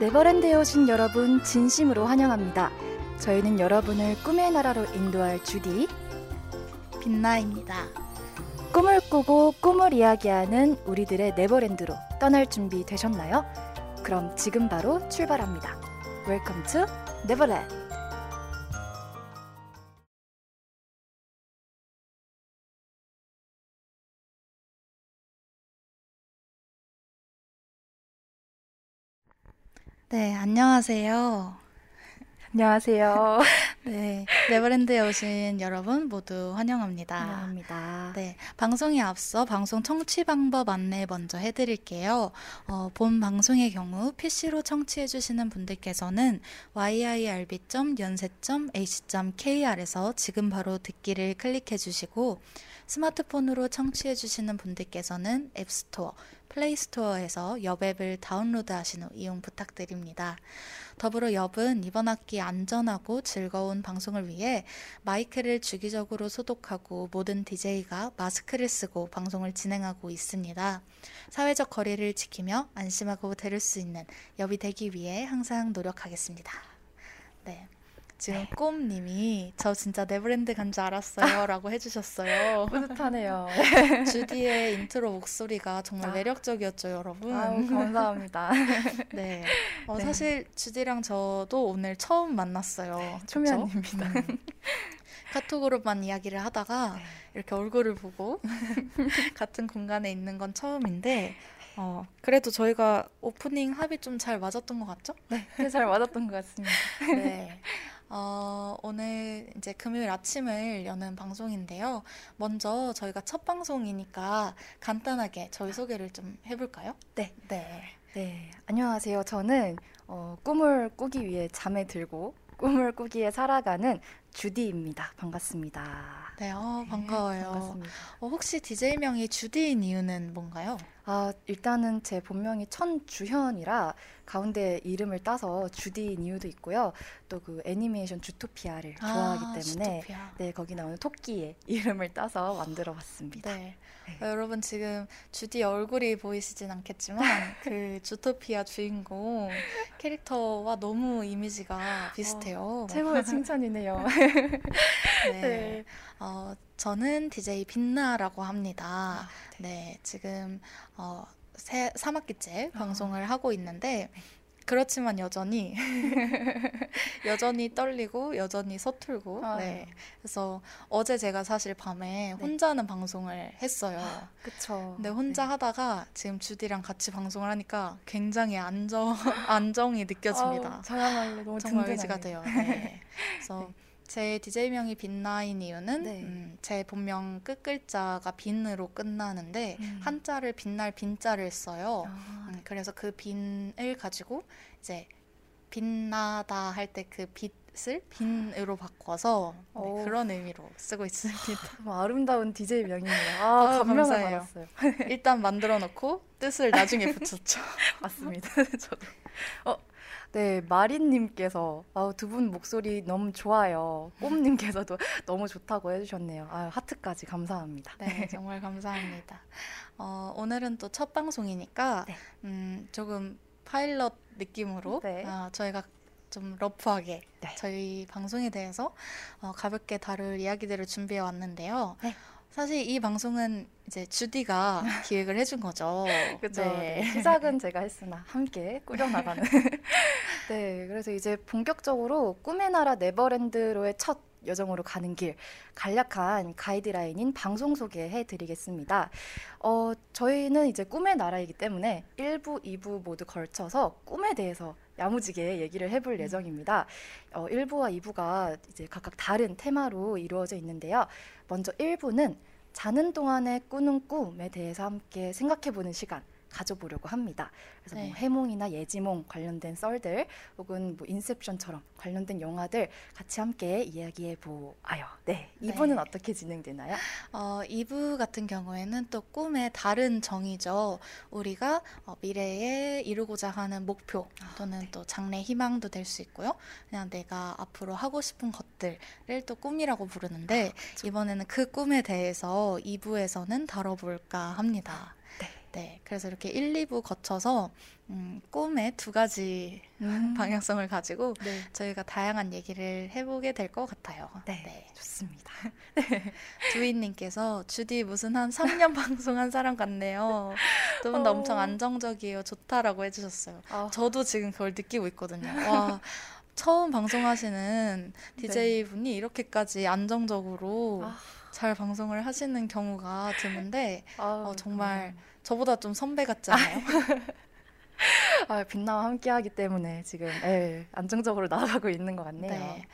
네버랜드에 오신 여러분 진심으로 환영합니다. 저희는 여러분을 꿈의 나라로 인도할 주디 빛나입니다. 꿈을 꾸고 꿈을 이야기하는 우리들의 네버랜드로 떠날 준비 되셨나요? 그럼 지금 바로 출발합니다. Welcome to Neverland. 네, 안녕하세요. 안녕하세요. 네, 네버랜드에 오신 여러분 모두 환영합니다. 환영합니다. 네, 방송에 앞서 방송 청취 방법 안내 먼저 해드릴게요. 어, 본 방송의 경우 PC로 청취해주시는 분들께서는 yirb.연세.ac.kr에서 지금 바로 듣기를 클릭해주시고 스마트폰으로 청취해주시는 분들께서는 앱스토어, 플레이스토어에서 여앱을 다운로드 하신 후 이용 부탁드립니다. 더불어 엽은 이번 학기 안전하고 즐거운 방송을 위해 마이크를 주기적으로 소독하고 모든 DJ가 마스크를 쓰고 방송을 진행하고 있습니다. 사회적 거리를 지키며 안심하고 들을 수 있는 엽이 되기 위해 항상 노력하겠습니다. 네. 지금 네. 꼼님이 저 진짜 네버랜드 간 줄 알았어요 라고 해주셨어요. 뿌듯하네요. 주디의 인트로 목소리가 정말 아. 매력적이었죠, 여러분. 아유, 감사합니다. 네. 어, 네. 사실 주디랑 저도 오늘 처음 만났어요. 초면입니다. 음. 카톡으로만 이야기를 하다가 네. 이렇게 얼굴을 보고 같은 공간에 있는 건 처음인데 어, 그래도 저희가 오프닝 합이 좀 잘 맞았던 것 같죠? 네, 잘 맞았던 것 같습니다. 네. 어, 오늘 이제 금요일 아침을 여는 방송인데요. 먼저 저희가 첫 방송이니까 간단하게 저희 소개를 좀 해볼까요? 네. 네. 네. 안녕하세요. 저는 어, 꿈을 꾸기 위해 잠에 들고 꿈을 꾸기에 살아가는 주디입니다. 반갑습니다. 네, 어, 반가워요. 네, 반갑습니다. 어, 혹시 DJ명이 주디인 이유는 뭔가요? 아, 일단은 제 본명이 천주현이라 가운데 이름을 따서 주디인 이유도 있고요. 또 그 애니메이션 주토피아를 아, 좋아하기 때문에 주토피아. 네, 거기 나오는 토끼의 이름을 따서 만들어 봤습니다. 네. 네. 어, 여러분 지금 주디 얼굴이 보이시진 않겠지만 그 주토피아 주인공 캐릭터와 너무 이미지가 비슷해요. 어, 최고의 칭찬이네요. 네. 네. 어, 저는 DJ 빛나라고 합니다. 아, 네. 네. 지금 어, 세, 3학기째 아. 방송을 하고 있는데 네. 그렇지만 여전히 여전히 떨리고 여전히 서툴고 아, 네. 네. 그래서 어제 제가 사실 밤에 네. 혼자 하는 방송을 했어요. 그쵸. 근데 혼자 네. 하다가 지금 주디랑 같이 방송을 하니까 굉장히 안정 안정이 느껴집니다. 저야말로 너무 정말 의지가 돼요. 네. 그래서 네. 제 DJ명이 빛나인 이유는 네. 음, 제 본명 끝 글자가 빛으로 끝나는데 음. 한자를 빛날 빛자를 써요. 아, 네. 음, 그래서 그 빛을 가지고 이제 빛나다 할 때 그 빛을 빈으로 바꿔서 네, 그런 의미로 쓰고 있습니다. 뭐 아름다운 DJ 명이네요. 아, 아 감사해요. 일단 만들어 놓고 뜻을 나중에 붙였죠. 맞습니다. 저도. 어, 네, 마린님께서 두분 목소리 너무 좋아요. 꼼님께서도 너무 좋다고 해주셨네요. 아, 하트까지 감사합니다. 네, 정말 감사합니다. 어, 오늘은 또 첫 방송이니까 네. 음, 조금 파일럿 느낌으로 네. 어, 저희가 좀 러프하게 네. 저희 방송에 대해서 어, 가볍게 다룰 이야기들을 준비해 왔는데요. 네. 사실 이 방송은 이제 주디가 기획을 해준 거죠. 그렇죠. 네. 네. 시작은 제가 했으나 함께 꾸려나가는. 네, 그래서 이제 본격적으로 꿈의 나라 네버랜드로의 첫 여정으로 가는 길 간략한 가이드라인인 방송 소개해 드리겠습니다. 어, 저희는 이제 꿈의 나라이기 때문에 1부, 2부 모두 걸쳐서 꿈에 대해서 야무지게 얘기를 해볼 예정입니다. 어, 1부와 2부가 이제 각각 다른 테마로 이루어져 있는데요. 먼저 1부는 자는 동안에 꾸는 꿈에 대해서 함께 생각해 보는 시간 가져보려고 합니다. 그래서 뭐 네. 뭐 해몽이나 예지몽 관련된 썰들 혹은 뭐 인셉션처럼 관련된 영화들 같이 함께 이야기해 보아요. 네. 2부는 네. 어떻게 진행되나요? 어, 2부 같은 경우에는 또 꿈의 다른 정의죠. 우리가 어, 미래에 이루고자 하는 목표 아, 또는 네. 또 장래 희망도 될 수 있고요. 그냥 내가 앞으로 하고 싶은 것들을 또 꿈이라고 부르는데 아, 이번에는 그 꿈에 대해서 2부에서는 다뤄볼까 합니다. 네, 그래서 이렇게 1, 2부 거쳐서 음, 꿈의 두 가지 음. 방향성을 가지고 네. 저희가 다양한 얘기를 해보게 될 것 같아요. 네, 좋습니다. 두인님께서 주디 무슨 한 3년 방송한 사람 같네요. 두분다 어. 엄청 안정적이에요. 좋다라고 해주셨어요. 아, 저도 지금 그걸 느끼고 있거든요. 와, 처음 방송하시는 DJ 분이 이렇게까지 안정적으로 아. 잘 방송을 하시는 경우가 드문데 아, 어, 정말 저보다 좀 선배 같지 않아요? 아, 빛나와 함께하기 때문에 지금 예, 안정적으로 나아가고 있는 것 같네요. 네.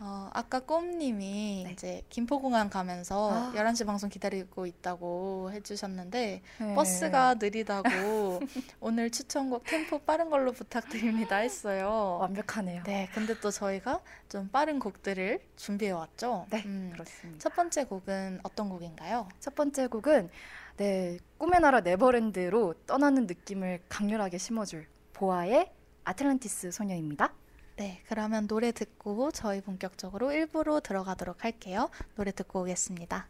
어, 아까 꼼님이 네. 이제 김포공항 가면서 아. 11시 방송 기다리고 있다고 해주셨는데 네. 버스가 느리다고 오늘 추천곡 템포 빠른 걸로 부탁드립니다 했어요. 완벽하네요. 네, 근데 또 저희가 좀 빠른 곡들을 준비해 왔죠. 네, 음, 그렇습니다. 첫 번째 곡은 어떤 곡인가요? 첫 번째 곡은 네, 꿈의 나라 네버랜드로 떠나는 느낌을 강렬하게 심어줄 보아의 아틀란티스 소녀입니다. 네, 그러면 노래 듣고 저희 본격적으로 1부로 들어가도록 할게요. 노래 듣고 오겠습니다.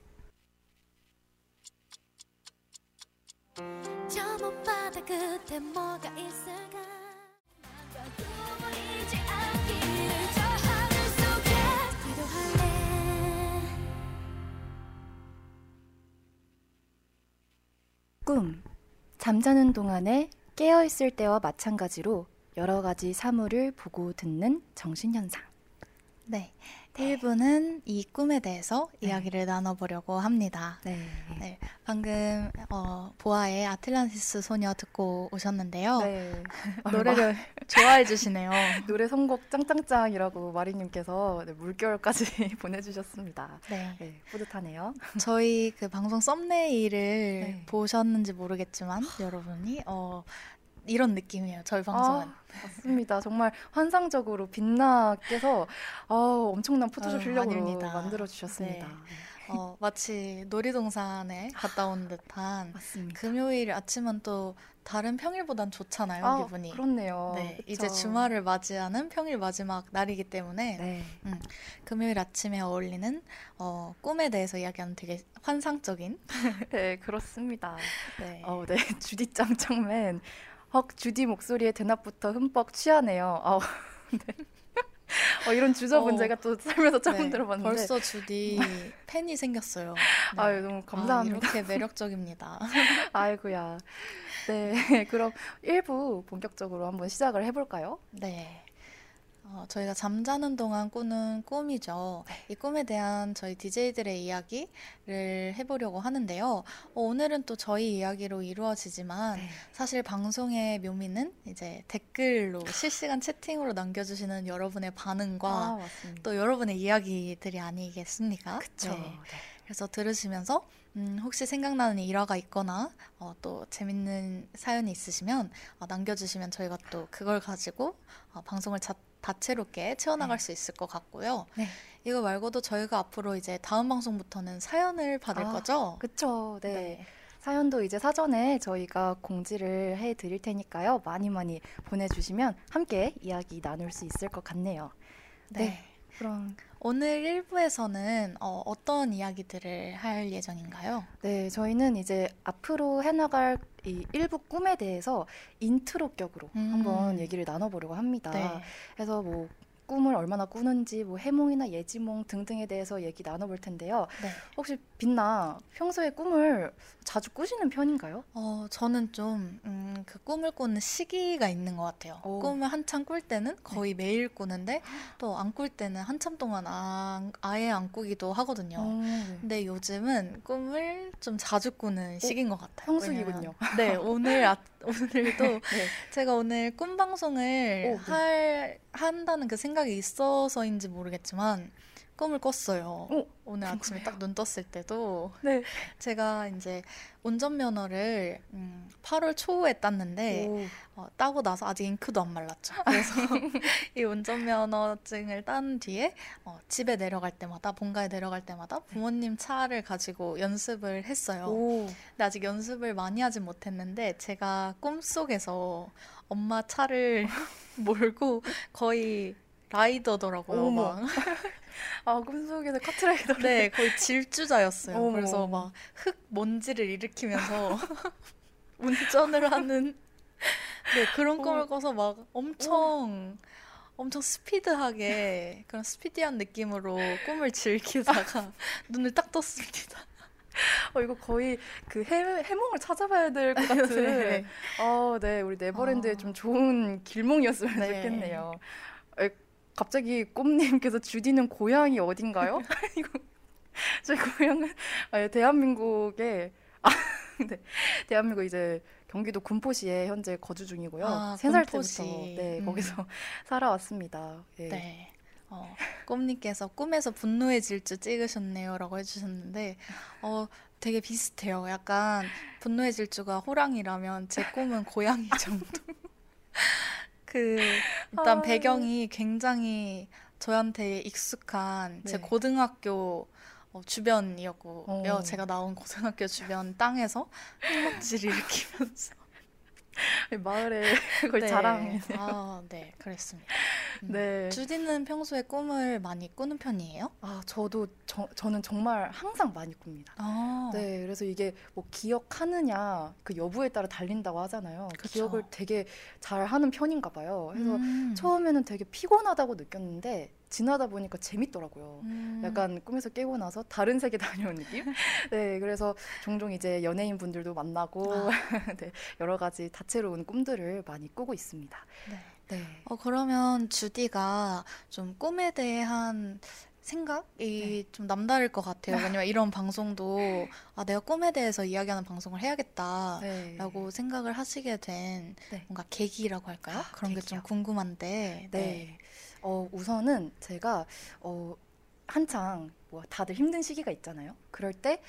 꿈. 잠자는 동안에 깨어 있을 때와 마찬가지로 여러 가지 사물을 보고 듣는 정신 현상. 네, 1부는 이 꿈에 대해서 이야기를 나눠보려고 합니다. 네. 네, 방금 어, 보아의 아틀란티스 소녀 듣고 오셨는데요. 네. 노래를 좋아해 주시네요. 노래 선곡 짱짱짱이라고 마리님께서 네, 물결까지 보내주셨습니다. 네, 네, 뿌듯하네요. 저희 그 방송 썸네일을 네. 보셨는지 모르겠지만 여러분이 어, 이런 느낌이에요. 저희 방송은. 아, 맞습니다. 정말 환상적으로 빛나께서 아, 엄청난 포토샵 실력으로 아닙니다. 만들어 주셨습니다. 네. 어, 마치 놀이동산에 갔다 온 듯한 맞습니다. 금요일 아침은 또 다른 평일보단 좋잖아요, 아, 기분이. 그렇네요. 네, 그쵸? 이제 주말을 맞이하는 평일 마지막 날이기 때문에 네. 금요일 아침에 어울리는 어, 꿈에 대해서 이야기하는 되게 환상적인 네, 그렇습니다. 네. 어, 네. 주디 짱짱맨. 헉, 주디 목소리에 대낮부터 흠뻑 취하네요. 어, 네. 어, 이런 주저분 어, 제가 또 살면서 처음 네, 들어봤는데. 벌써 주디 팬이 생겼어요. 네. 아유, 너무 감사합니다. 아, 이렇게 매력적입니다. 아이고야. 네, 그럼 1부 본격적으로 한번 시작을 해볼까요? 네. 어, 저희가 잠자는 동안 꾸는 꿈이죠. 이 꿈에 대한 저희 DJ들의 이야기를 해보려고 하는데요. 어, 오늘은 또 저희 이야기로 이루어지지만 네. 사실 방송의 묘미는 이제 댓글로 실시간 채팅으로 남겨주시는 여러분의 반응과 아. 또 여러분의 이야기들이 아니겠습니까? 그쵸. 네. 네. 그래서 들으시면서 음, 혹시 생각나는 일화가 있거나 어, 또 재밌는 사연이 있으시면 어, 남겨주시면 저희가 또 그걸 가지고 어, 방송을 자, 다채롭게 채워나갈 네. 수 있을 것 같고요. 네. 이거 말고도 저희가 앞으로 이제 다음 방송부터는 사연을 받을 아, 거죠? 그쵸. 네. 사연도 이제 사전에 저희가 공지를 해 드릴 테니까요. 많이 많이 보내주시면 함께 이야기 나눌 수 있을 것 같네요. 네. 네. 그럼 오늘 1부에서는 어, 어떤 이야기들을 할 예정인가요? 네, 저희는 이제 앞으로 해나갈 이 일부 꿈에 대해서 인트로 격으로 음. 한번 얘기를 나눠보려고 합니다. 네. 그래서 뭐 꿈을 얼마나 꾸는지 뭐 해몽이나 예지몽 등등에 대해서 얘기 나눠볼 텐데요. 네. 혹시 빛나 평소에 꿈을 자주 꾸시는 편인가요? 어, 저는 좀, 음, 그 꿈을 꾸는 시기가 있는 것 같아요. 오. 꿈을 한창 꿀 때는 거의 매일 꾸는데, 또 안 꿀 때는 한참 동안 안, 아예 안 꾸기도 하거든요. 어, 네. 근데 요즘은 꿈을 좀 자주 꾸는 시기인 것 같아요. 왜냐면- 네, 오늘, 아, 오늘도 네. 제가 오늘 꿈 방송을 오, 네. 할, 한다는 그 생각이 있어서인지 모르겠지만, 꿈을 꿨어요. 오, 오늘 아침에 궁금해요. 딱눈 떴을 때도 네. 제가 이제 운전면허를 음, 8월 초에 땄는데 오, 어, 따고 나서 아직 잉크도 안 말랐죠. 그래서 이 운전면허증을 딴 뒤에 어, 집에 내려갈 때마다 본가에 내려갈 때마다 부모님 차를 가지고 연습을 했어요. 오. 근데 아직 연습을 많이 하진 못했는데 제가 꿈속에서 엄마 차를 몰고 거의 라이더더라고요. 어머. 막. 아, 꿈속에서 카트라이더. 네, 거의 질주자였어요. 어머. 그래서 막 흙 먼지를 일으키면서 운전을 하는 네 그런 어. 꿈을 꿔서 막 엄청 엄청 스피드하게 그런 스피디한 느낌으로 꿈을 즐기다가 눈을 딱 떴습니다. 어, 이거 거의 그 해, 해몽을 찾아봐야 될 것 같은. 네. 어, 네, 우리 네버랜드의 아. 좀 좋은 길몽이었으면 네. 좋겠네요. 에, 갑자기 꼼님께서 주디는 고향이 어딘가요? 이거 제 고향은 아, 대한민국의 아, 네, 대한민국 이제 경기도 군포시에 현재 거주 중이고요. 아, 세살 군포시. 때부터 네 음. 거기서 살아왔습니다. 예. 네. 어, 꿈님께서 꿈에서 분노의 질주 찍으셨네요라고 해주셨는데, 어, 되게 비슷해요. 약간 분노의 질주가 호랑이라면 제 꿈은 고양이 정도. 그 일단 아. 배경이 굉장히 저한테 익숙한 제 네. 고등학교 어, 주변이었고요. 어. 제가 나온 고등학교 주변 땅에서 흙먹지를 일으키면서 마을의 거의 네. 자랑이네요. 아, 네, 그랬습니다. 음. 네. 주디는 평소에 꿈을 많이 꾸는 편이에요? 아, 저도 저, 저는 정말 항상 많이 꿉니다. 아, 네, 그래서 이게 뭐 기억하느냐 그 여부에 따라 달린다고 하잖아요. 그쵸. 기억을 되게 잘 하는 편인가 봐요. 그래서 음. 처음에는 되게 피곤하다고 느꼈는데 지나다 보니까 재밌더라고요. 음. 약간 꿈에서 깨고 나서 다른 세계 다녀온 느낌? 네, 그래서 종종 이제 연예인 분들도 만나고 아. 네, 여러 가지 다채로운 꿈들을 많이 꾸고 있습니다. 네. 네. 어, 그러면 주디가 좀 꿈에 대한 생각이 좀 남다를 것 같아요. 왜냐면 이런 방송도 아, 내가 꿈에 대해서 이야기하는 방송을 해야겠다. 네. 라고 생각을 하시게 된 네. 뭔가 계기라고 할까요? 아, 그런 게 좀. 궁금한데. 네. 어, 우선은 제가 어, 한창 뭐 다들 힘든 시기가 있잖아요. 그럴 때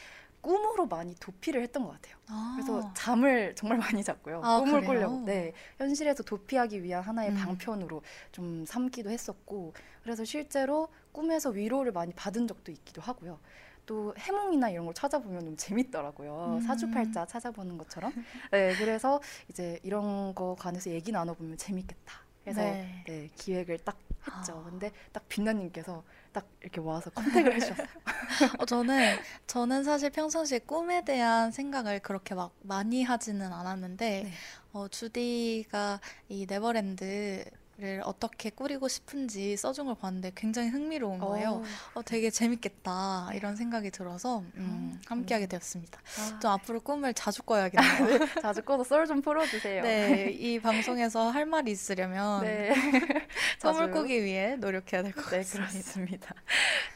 꿈으로 많이 도피를 했던 것 같아요. 아, 그래서 잠을 정말 많이 잤고요. 아, 꿈을 그래요? 꾸려고. 네. 현실에서 도피하기 위한 하나의 음. 방편으로 좀 삼기도 했었고. 그래서 실제로 꿈에서 위로를 많이 받은 적도 있기도 하고요. 또 해몽이나 이런 걸 찾아보면 너무 재밌더라고요. 음. 사주팔자 찾아보는 것처럼. 네, 그래서 이제 이런 거 관해서 얘기 나눠보면 재밌겠다. 그래서 네. 네, 기획을 딱 했죠. 아. 근데 딱 빛나님께서 딱 이렇게 와서 컨택을 해주셨어요. 어, 저는 저는 사실 평상시에 꿈에 대한 생각을 그렇게 막 많이 하지는 않았는데 네. 어, 주디가 이 네버랜드 를 어떻게 꾸리고 싶은지 써준 걸 봤는데 굉장히 흥미로운 거예요. 어, 되게 재밌겠다 이런 생각이 들어서 음, 음, 함께하게 되었습니다. 아, 좀 앞으로 꿈을 자주 꿔야겠네요. 자주 꺼서 썰 좀 풀어주세요. 네, 이 방송에서 할 말이 있으려면 네. 꿈을. 꾸기 위해 노력해야 될것 네, 같습니다. 그렇습니다.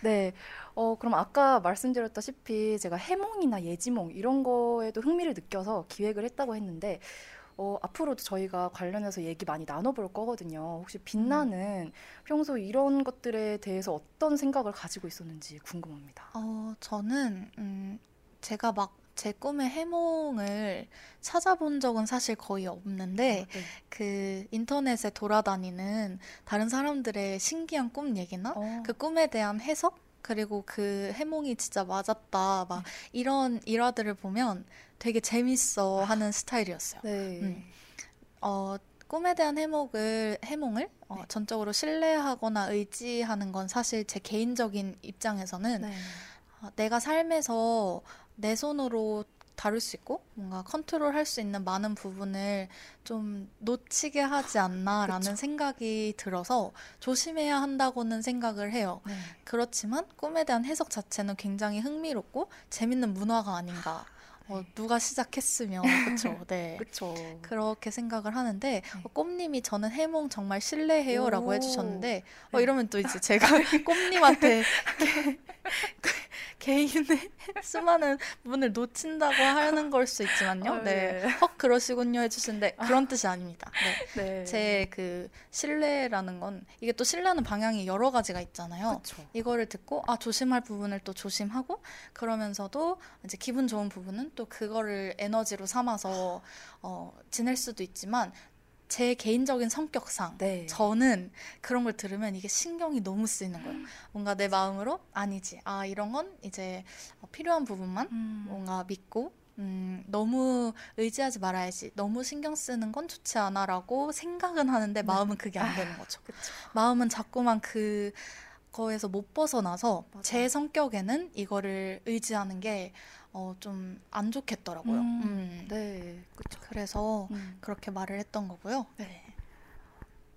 네. 어, 그럼 아까 말씀드렸다시피 제가 해몽이나 예지몽 이런 거에도 흥미를 느껴서 기획을 했다고 했는데 어, 앞으로도 저희가 관련해서 얘기 많이 나눠볼 거거든요. 혹시 빛나는 평소 이런 것들에 대해서 어떤 생각을 가지고 있었는지 궁금합니다. 어, 저는 음, 제가 막 제 꿈의 해몽을 찾아본 적은 사실 거의 없는데 네. 그 인터넷에 돌아다니는 다른 사람들의 신기한 꿈 얘기나 어, 그 꿈에 대한 해석 그리고 그 해몽이 진짜 맞았다 막 이런 일화들을 보면 되게 재밌어 하는 스타일이었어요. 네. 음. 어, 꿈에 대한 해몽을 해몽을 어, 네. 전적으로 신뢰하거나 의지하는 건 사실 제 개인적인 입장에서는 네. 어, 내가 삶에서 내 손으로 다룰 수 있고 뭔가 컨트롤 할 수 있는 많은 부분을 좀 놓치게 하지 않나라는 그쵸. 생각이 들어서 조심해야 한다고는 생각을 해요. 네. 그렇지만 꿈에 대한 해석 자체는 굉장히 흥미롭고 재밌는 문화가 아닌가. 어, 누가 시작했으면 그렇죠. 네. 그렇죠. 그렇게 생각을 하는데 어, 꼼님이 저는 해몽 정말 신뢰해요라고 오. 해주셨는데 어, 네. 이러면 또 이제 제가 꼼님한테 게- 개인의 수많은 부분을 놓친다고 하는 걸 수 있지만요. 아유, 네, 네. 헉 그러시군요 해주시는데 그런 뜻이 아닙니다. 네. 네. 제그 신뢰라는 건 이게 또 신뢰하는 방향이 여러 가지가 있잖아요. 그렇죠. 이거를 듣고 아 조심할 부분을 또 조심하고 그러면서도 이제 기분 좋은 부분은 또 그거를 에너지로 삼아서 어, 지낼 수도 있지만 제 개인적인 성격상 네. 저는 그런 걸 들으면 이게 신경이 너무 쓰이는 거예요. 뭔가 내 마음으로 아니지. 아 이런 건 이제 어, 필요한 부분만 음. 뭔가 믿고 음, 너무 의지하지 말아야지. 너무 신경 쓰는 건 좋지 않아라고 생각은 하는데 마음은 그게 안 되는 거죠. 그쵸. 마음은 자꾸만 그 거에서 못 벗어나서 맞아요. 제 성격에는 이거를 의지하는 게 어, 좀 안 좋겠더라고요. 음, 음. 네, 그렇죠. 그래서 그렇게 말을 했던 거고요. 네.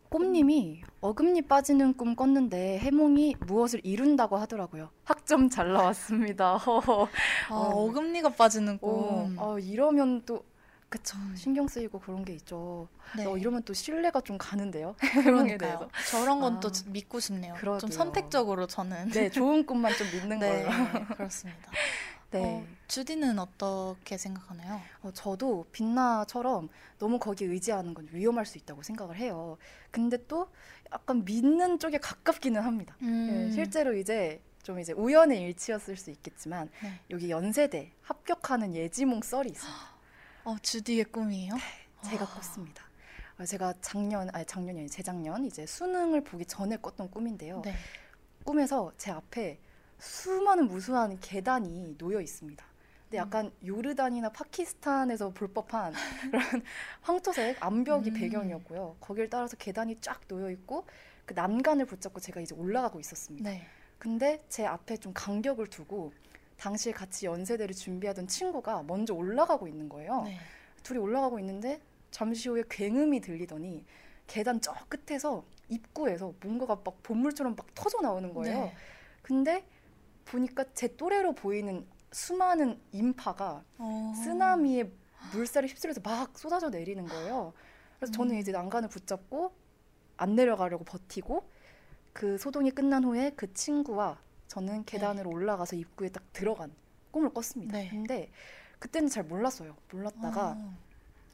꼼님이 어금니 빠지는 꿈 꿨는데 해몽이 무엇을 이룬다고 하더라고요. 학점 잘 나왔습니다. 허허. 아, 어. 어금니가 빠지는 오, 꿈. 어, 이러면 또 그쵸 음. 신경 쓰이고 그런 게 있죠. 네. 어, 이러면 또 신뢰가 좀 가는데요. 대해서. 그러니까요. 저런 건또 아, 믿고 싶네요. 그러게요. 좀 선택적으로 저는. 네, 좋은 꿈만 좀 믿는 네, 걸로. 그렇습니다. 네. 어, 주디는 어떻게 생각하나요? 어, 저도 빛나처럼 너무 거기에 의지하는 건 위험할 수 있다고 생각을 해요. 근데 또 약간 믿는 쪽에 가깝기는 합니다. 음. 네, 실제로 이제 좀 이제 우연의 일치였을 수 있겠지만 네. 여기 연세대 합격하는 예지몽 썰이 있어요. 어, 주디의 꿈이에요? 제가 아. 꿨습니다. 어, 제가 작년 아니 작년이 아니 재작년 이제 수능을 보기 전에 꿨던 꿈인데요. 네. 꿈에서 제 앞에 수많은 무수한 계단이 놓여 있습니다. 근데 음. 약간 요르단이나 파키스탄에서 볼 법한 그런 황토색 암벽이 음. 배경이었고요. 거기를 따라서 계단이 쫙 놓여 있고 그 난간을 붙잡고 제가 이제 올라가고 있었습니다. 네. 근데 제 앞에 좀 간격을 두고 당시에 같이 연세대를 준비하던 친구가 먼저 올라가고 있는 거예요. 네. 둘이 올라가고 있는데 잠시 후에 굉음이 들리더니 계단 저 끝에서 입구에서 뭔가가 막 보물처럼 막 터져 나오는 거예요. 네. 근데 보니까 제 또래로 보이는 수많은 인파가 어. 쓰나미에 물살이 휩쓸려서 막 쏟아져 내리는 거예요. 그래서 저는 음. 이제 난간을 붙잡고 안 내려가려고 버티고 그 소동이 끝난 후에 그 친구와 저는 계단으로 올라가서 입구에 딱 들어간 꿈을 꿨습니다. 네. 근데 그때는 잘 몰랐어요. 몰랐다가 어.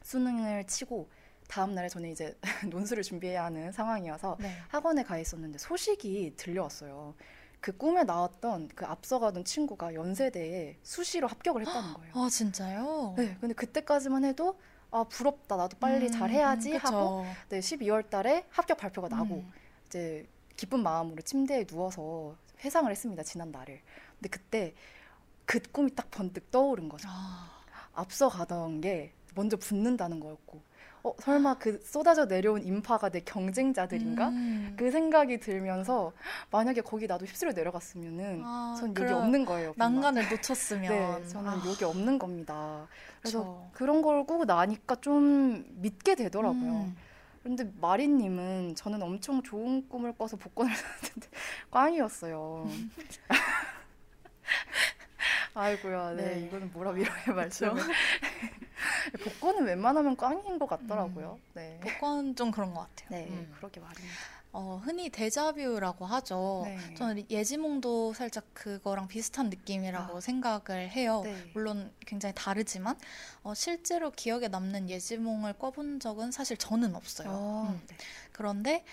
수능을 치고 다음 날에 저는 이제 논술을 준비해야 하는 상황이어서 네. 학원에 가 있었는데 소식이 들려왔어요. 그 꿈에 나왔던 그 앞서가던 친구가 연세대에 수시로 합격을 했다는 거예요. 아, 진짜요? 네, 근데 그때까지만 해도 아 부럽다 나도 빨리 음, 잘해야지 음, 그쵸. 하고 네 12월 달에 합격 발표가 나고 음. 이제 기쁜 마음으로 침대에 누워서 회상을 했습니다 지난 날을 근데 그때 그 꿈이 딱 번뜩 떠오른 거죠 아, 앞서 가던 게 먼저 붙는다는 거였고 어 설마 그 쏟아져 내려온 인파가 내 경쟁자들인가 음. 그 생각이 들면서 만약에 거기 나도 휩쓸려 내려갔으면은 아, 전 여기 없는 거예요 정말. 난간을 놓쳤으면. 네, 저는 아, 여기 없는 겁니다. 그래서 그쵸. 그런 걸 꾸고 나니까 좀 믿게 되더라고요. 음. 근데 마리님은 저는 엄청 좋은 꿈을 꿔서 복권을 샀는데 꽝이었어요. 아이고야, 네, 네. 이거는 뭐라 위로의 말씀을. 복권은 웬만하면 꽝인 것 같더라고요. 네, 복권 좀 그런 것 같아요. 네, 음. 그러게 말입니다. 어, 흔히 데자뷰라고 하죠. 네. 저는 예지몽도 살짝 그거랑 비슷한 느낌이라고 아. 생각을 해요. 네. 물론 굉장히 다르지만 어, 실제로 기억에 남는 예지몽을 꿔본 적은 사실 저는 없어요. 어, 음. 네. 그런데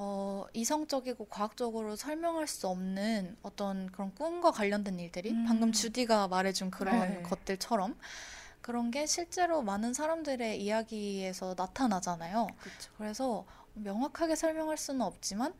어, 이성적이고 과학적으로 설명할 수 없는 어떤 그런 꿈과 관련된 일들이 음. 방금 주디가 말해준 그런 네. 것들처럼 그런 게 실제로 많은 사람들의 이야기에서 나타나잖아요. 그렇죠. 그래서 명확하게 설명할 수는 없지만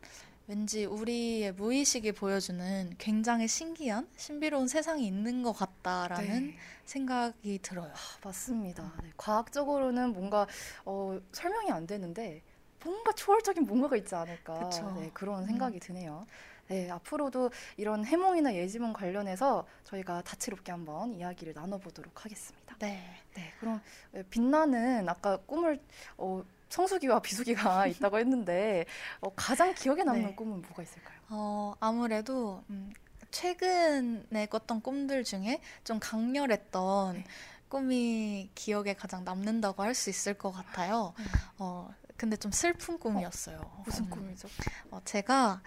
왠지 우리의 무의식이 보여주는 굉장히 신기한 신비로운 세상이 있는 것 같다라는 네. 생각이 들어요. 맞습니다. 네, 과학적으로는 뭔가 어, 설명이 안 되는데 뭔가 초월적인 뭔가가 있지 않을까. 네, 그런 음. 생각이 드네요. 네, 앞으로도 이런 해몽이나 예지몽 관련해서 저희가 다채롭게 한번 이야기를 나눠보도록 하겠습니다. 네. 네, 그럼 네, 빛나는 아까 꿈을 어, 성수기와 비수기가 있다고 했는데 어, 가장 기억에 남는 네. 꿈은 뭐가 있을까요? 어, 아무래도 음, 최근에 꿨던 꿈들 중에 좀 강렬했던 네. 꿈이 기억에 가장 남는다고 할 수 있을 것 같아요. 네. 어, 근데 좀 슬픈 꿈이었어요. 무슨 음, 꿈이죠? 어, 제가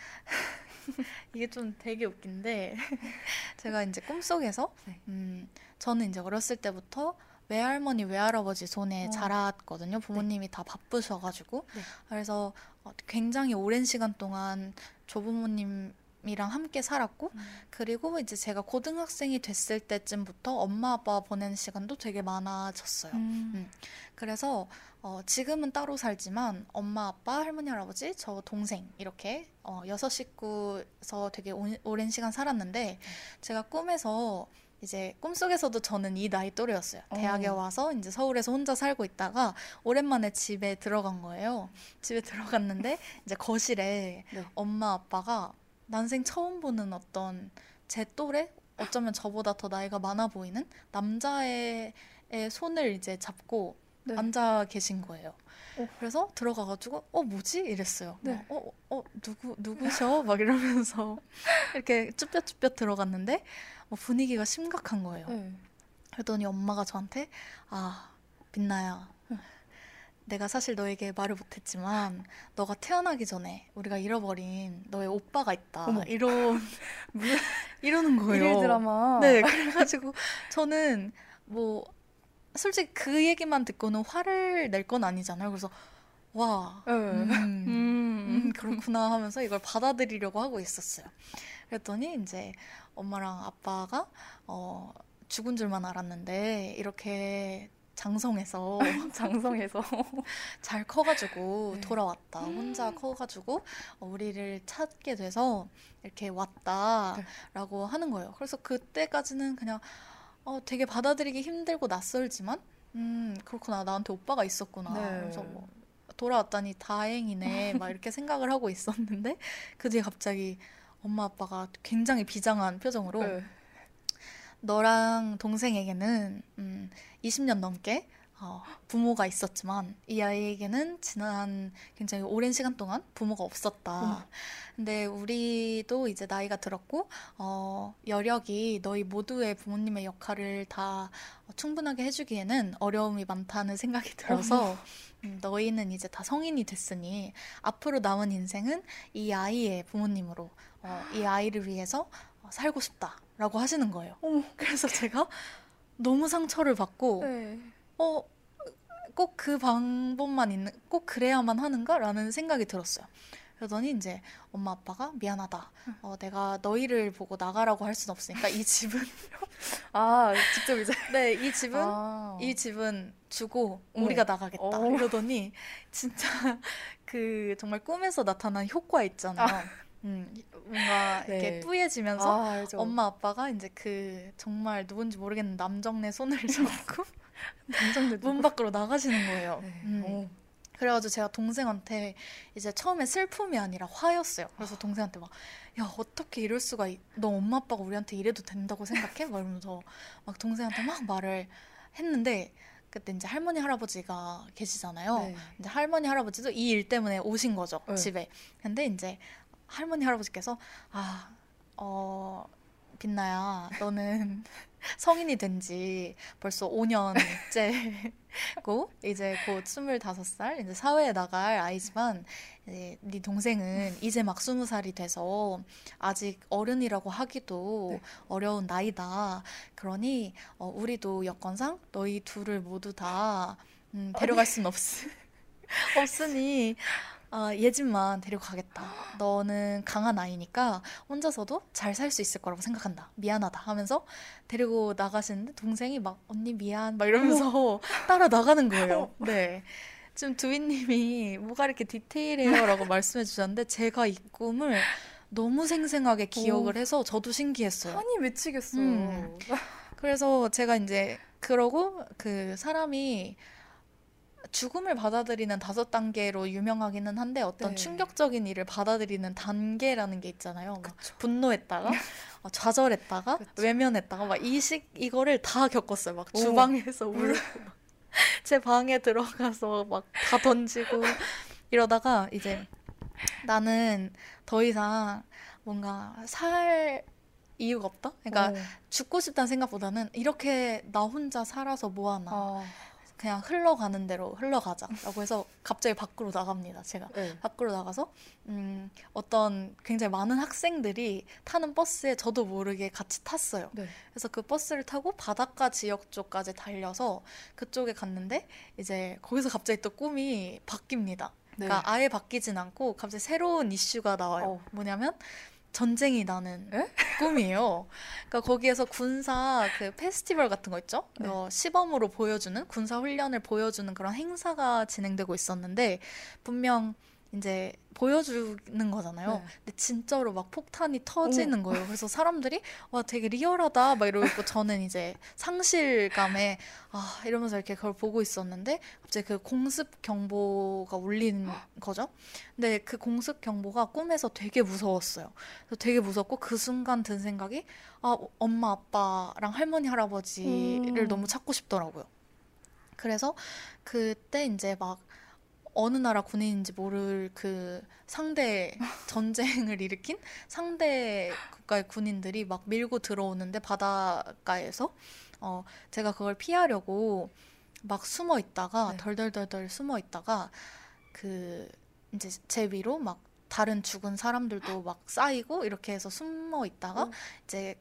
이게 좀 되게 웃긴데 제가 이제 꿈속에서 네. 음, 저는 이제 어렸을 때부터 외할머니 외할아버지 손에 어. 자랐거든요. 부모님이 다 바쁘셔가지고 네. 그래서 어, 굉장히 오랜 시간 동안 조부모님 이랑 함께 살았고 음. 그리고 이제 제가 고등학생이 됐을 때쯤부터 엄마 아빠 보내는 시간도 되게 많아졌어요. 음. 그래서 어, 지금은 따로 살지만 엄마, 아빠, 할머니, 할아버지, 저 동생 이렇게 어, 여섯 식구에서 되게 오, 오랜 시간 살았는데 제가 꿈에서 이제 꿈속에서도 저는 이 나이 또래였어요. 어. 대학에 와서 이제 서울에서 혼자 살고 있다가 오랜만에 집에 들어간 거예요. 집에 들어갔는데 이제 거실에 네. 엄마 아빠가 난생 처음 보는 어떤 제 또래 어쩌면 저보다 더 나이가 많아 보이는 남자의 의 손을 이제 잡고 네. 앉아 계신 거예요. 어. 그래서 들어가가지고 어 뭐지 이랬어요. 네. 막, 어, 어 누구 누구셔 막 이러면서 이렇게 쭈뼛쭈뼛 들어갔는데 어, 분위기가 심각한 거예요. 네. 그랬더니 엄마가 저한테 아 빛나야 내가 사실 너에게 말을 못했지만 너가 태어나기 전에 우리가 잃어버린 너의 오빠가 있다 어머. 이런 이러는 거예요. 일일 드라마. 네, 그래가지고 저는 뭐 솔직히 그 얘기만 듣고는 화를 낼 건 아니잖아요. 그래서 와, 네. 음, 음. 음, 그렇구나 하면서 이걸 받아들이려고 하고 있었어요. 그랬더니 이제 엄마랑 아빠가 어, 죽은 줄만 알았는데 이렇게 장성해서 장성해서. 잘 커가지고 네. 돌아왔다. 혼자 커가지고 어, 우리를 찾게 돼서 이렇게 왔다라고 하는 거예요. 그래서 그때까지는 그냥 어, 되게 받아들이기 힘들고 낯설지만 음 그렇구나 나한테 오빠가 있었구나. 네. 그래서 뭐 돌아왔다니 다행이네 막 이렇게 생각을 하고 있었는데 그 뒤에 갑자기 엄마 아빠가 굉장히 비장한 표정으로 네. 너랑 동생에게는 음, 20년 넘게 어, 부모가 있었지만 이 아이에게는 지난 굉장히 오랜 시간 동안 부모가 없었다. 어머. 근데 우리도 이제 나이가 들었고 어, 여력이 너희 모두의 부모님의 역할을 다 충분하게 해주기에는 어려움이 많다는 생각이 들어서 음, 너희는 이제 다 성인이 됐으니 앞으로 남은 인생은 이 아이의 부모님으로 어, 이 아이를 위해서 어, 살고 싶다 라고 하시는 거예요. 어머. 그래서 제가 너무 상처를 받고 네. 어, 꼭 그 방법만 있는, 꼭 그래야만 하는가 라는 생각이 들었어요. 그러더니 이제 엄마 아빠가 미안하다. 어, 내가 너희를 보고 나가라고 할 순 없으니까 이 집은 아, 직접 이제. 네, 이 집은 아. 이 집은 주고 어머. 우리가 나가겠다. 어. 이러더니 진짜 그 정말 꿈에서 나타난 효과 있잖아요. 음, 뭔가 네. 이렇게 뿌얘지면서 아. 엄마 아빠가 이제 그 정말 누군지 모르겠는 남정네 손을 잡고 남정네 문 밖으로 나가시는 거예요. 네. 음. 어. 그래가지고 제가 동생한테 이제 처음에 슬픔이 아니라 화였어요. 그래서 동생한테 막, 야, 어떻게 이럴 수가, 있- 너 엄마 아빠가 우리한테 이래도 된다고 생각해? 막 이러면서 막 동생한테 막 말을 했는데, 그때 이제 할머니, 할아버지가 계시잖아요. 네. 이제 할머니, 할아버지도 이 일 때문에 오신 거죠, 네. 집에. 근데 이제 할머니, 할아버지께서, 아, 어, 빛나야, 너는 성인이 된 지 벌써 5년째고, 이제 곧 25살, 이제 사회에 나갈 아이지만, 이제 네 동생은 이제 막 20살이 돼서 아직 어른이라고 하기도 네. 어려운 나이다. 그러니, 어, 우리도 여건상 너희 둘을 모두 다 음, 데려갈 순 없, 없으니, 아, 얘 집만 데려가겠다. 너는 강한 아이니까 혼자서도 잘 살 수 있을 거라고 생각한다. 미안하다 하면서 데리고 나가시는데 동생이 막 언니 미안 막 이러면서 따라 나가는 거예요. 네. 지금 두희님이 뭐가 이렇게 디테일해요라고 말씀해 주셨는데 제가 이 꿈을 너무 생생하게 기억을 해서 저도 신기했어요. 한이 맺히겠어. 음. 그래서 제가 이제 그러고 그 사람이 죽음을 받아들이는 다섯 단계로 유명하기는 한데 어떤 네. 충격적인 일을 받아들이는 단계라는 게 있잖아요. 막 분노했다가 어, 좌절했다가 그쵸. 외면했다가 막 이식 이거를 다 겪었어요. 막 오. 주방에서 울고 막 제 방에 들어가서 막 다 던지고 이러다가 이제 나는 더 이상 뭔가 살 이유가 없다. 그러니까 어. 죽고 싶다는 생각보다는 이렇게 나 혼자 살아서 뭐하나 아, 그냥 흘러가는 대로 흘러가자라고 해서 갑자기 밖으로 나갑니다 제가 네. 밖으로 나가서 음, 어떤 굉장히 많은 학생들이 타는 버스에 저도 모르게 같이 탔어요 네. 그래서 그 버스를 타고 바닷가 지역 쪽까지 달려서 그쪽에 갔는데 이제 거기서 갑자기 또 꿈이 바뀝니다 네. 그러니까 아예 바뀌진 않고 갑자기 새로운 이슈가 나와요. 어. 뭐냐면 전쟁이 나는 에? 꿈이에요. 그러니까 거기에서 군사 그 페스티벌 같은 거 있죠? 네. 어, 시범으로 보여주는 군사 훈련을 보여주는 그런 행사가 진행되고 있었는데 분명 이제 보여주는 거잖아요. 네. 근데 진짜로 막 폭탄이 터지는 거예요. 그래서 사람들이 와 되게 리얼하다 막 이러고 있고 저는 이제 상실감에 아 이러면서 이렇게 그걸 보고 있었는데 갑자기 그 공습 경보가 울리는 거죠. 근데 그 공습 경보가 꿈에서 되게 무서웠어요. 그래서 되게 무섭고 그 순간 든 생각이 아 엄마 아빠랑 할머니 할아버지를 음. 너무 찾고 싶더라고요. 그래서 그때 이제 막 어느 나라 군인인지 모를 그 상대 전쟁을 일으킨 상대 국가의 군인들이 막 밀고 들어오는데 바닷가에서 어 제가 그걸 피하려고 막 숨어 있다가 네. 덜덜덜덜 숨어 있다가 그 이제 제 위로 막 다른 죽은 사람들도 막 쌓이고 이렇게 해서 숨어 있다가 어. 이제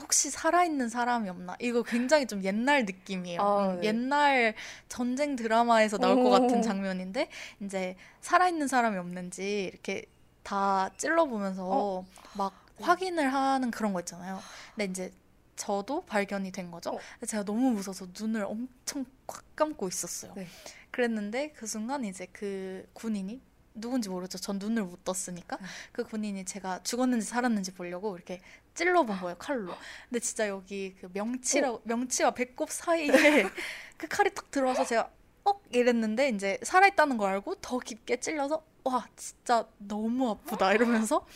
혹시 살아있는 사람이 없나? 이거 굉장히 좀 옛날 느낌이에요. 아, 음, 네. 옛날 전쟁 드라마에서 나올 것 오. 같은 장면인데 이제 살아있는 사람이 없는지 이렇게 다 찔러보면서 어. 막 확인을 하는 그런 거 있잖아요. 근데 이제 저도 발견이 된 거죠. 어. 제가 너무 무서워서 눈을 엄청 꽉 감고 있었어요. 네. 그랬는데 그 순간 이제 그 군인이 누군지 모르죠. 전 눈을 못 떴으니까 네. 그 군인이 제가 죽었는지 살았는지 보려고 이렇게 찔러본 거예요 칼로. 근데 진짜 여기 그 명치라 어. 명치와 배꼽 사이에 그 칼이 딱 들어와서 제가 억 이랬는데 이제 살아있다는 걸 알고 더 깊게 찔려서 와 진짜 너무 아프다 이러면서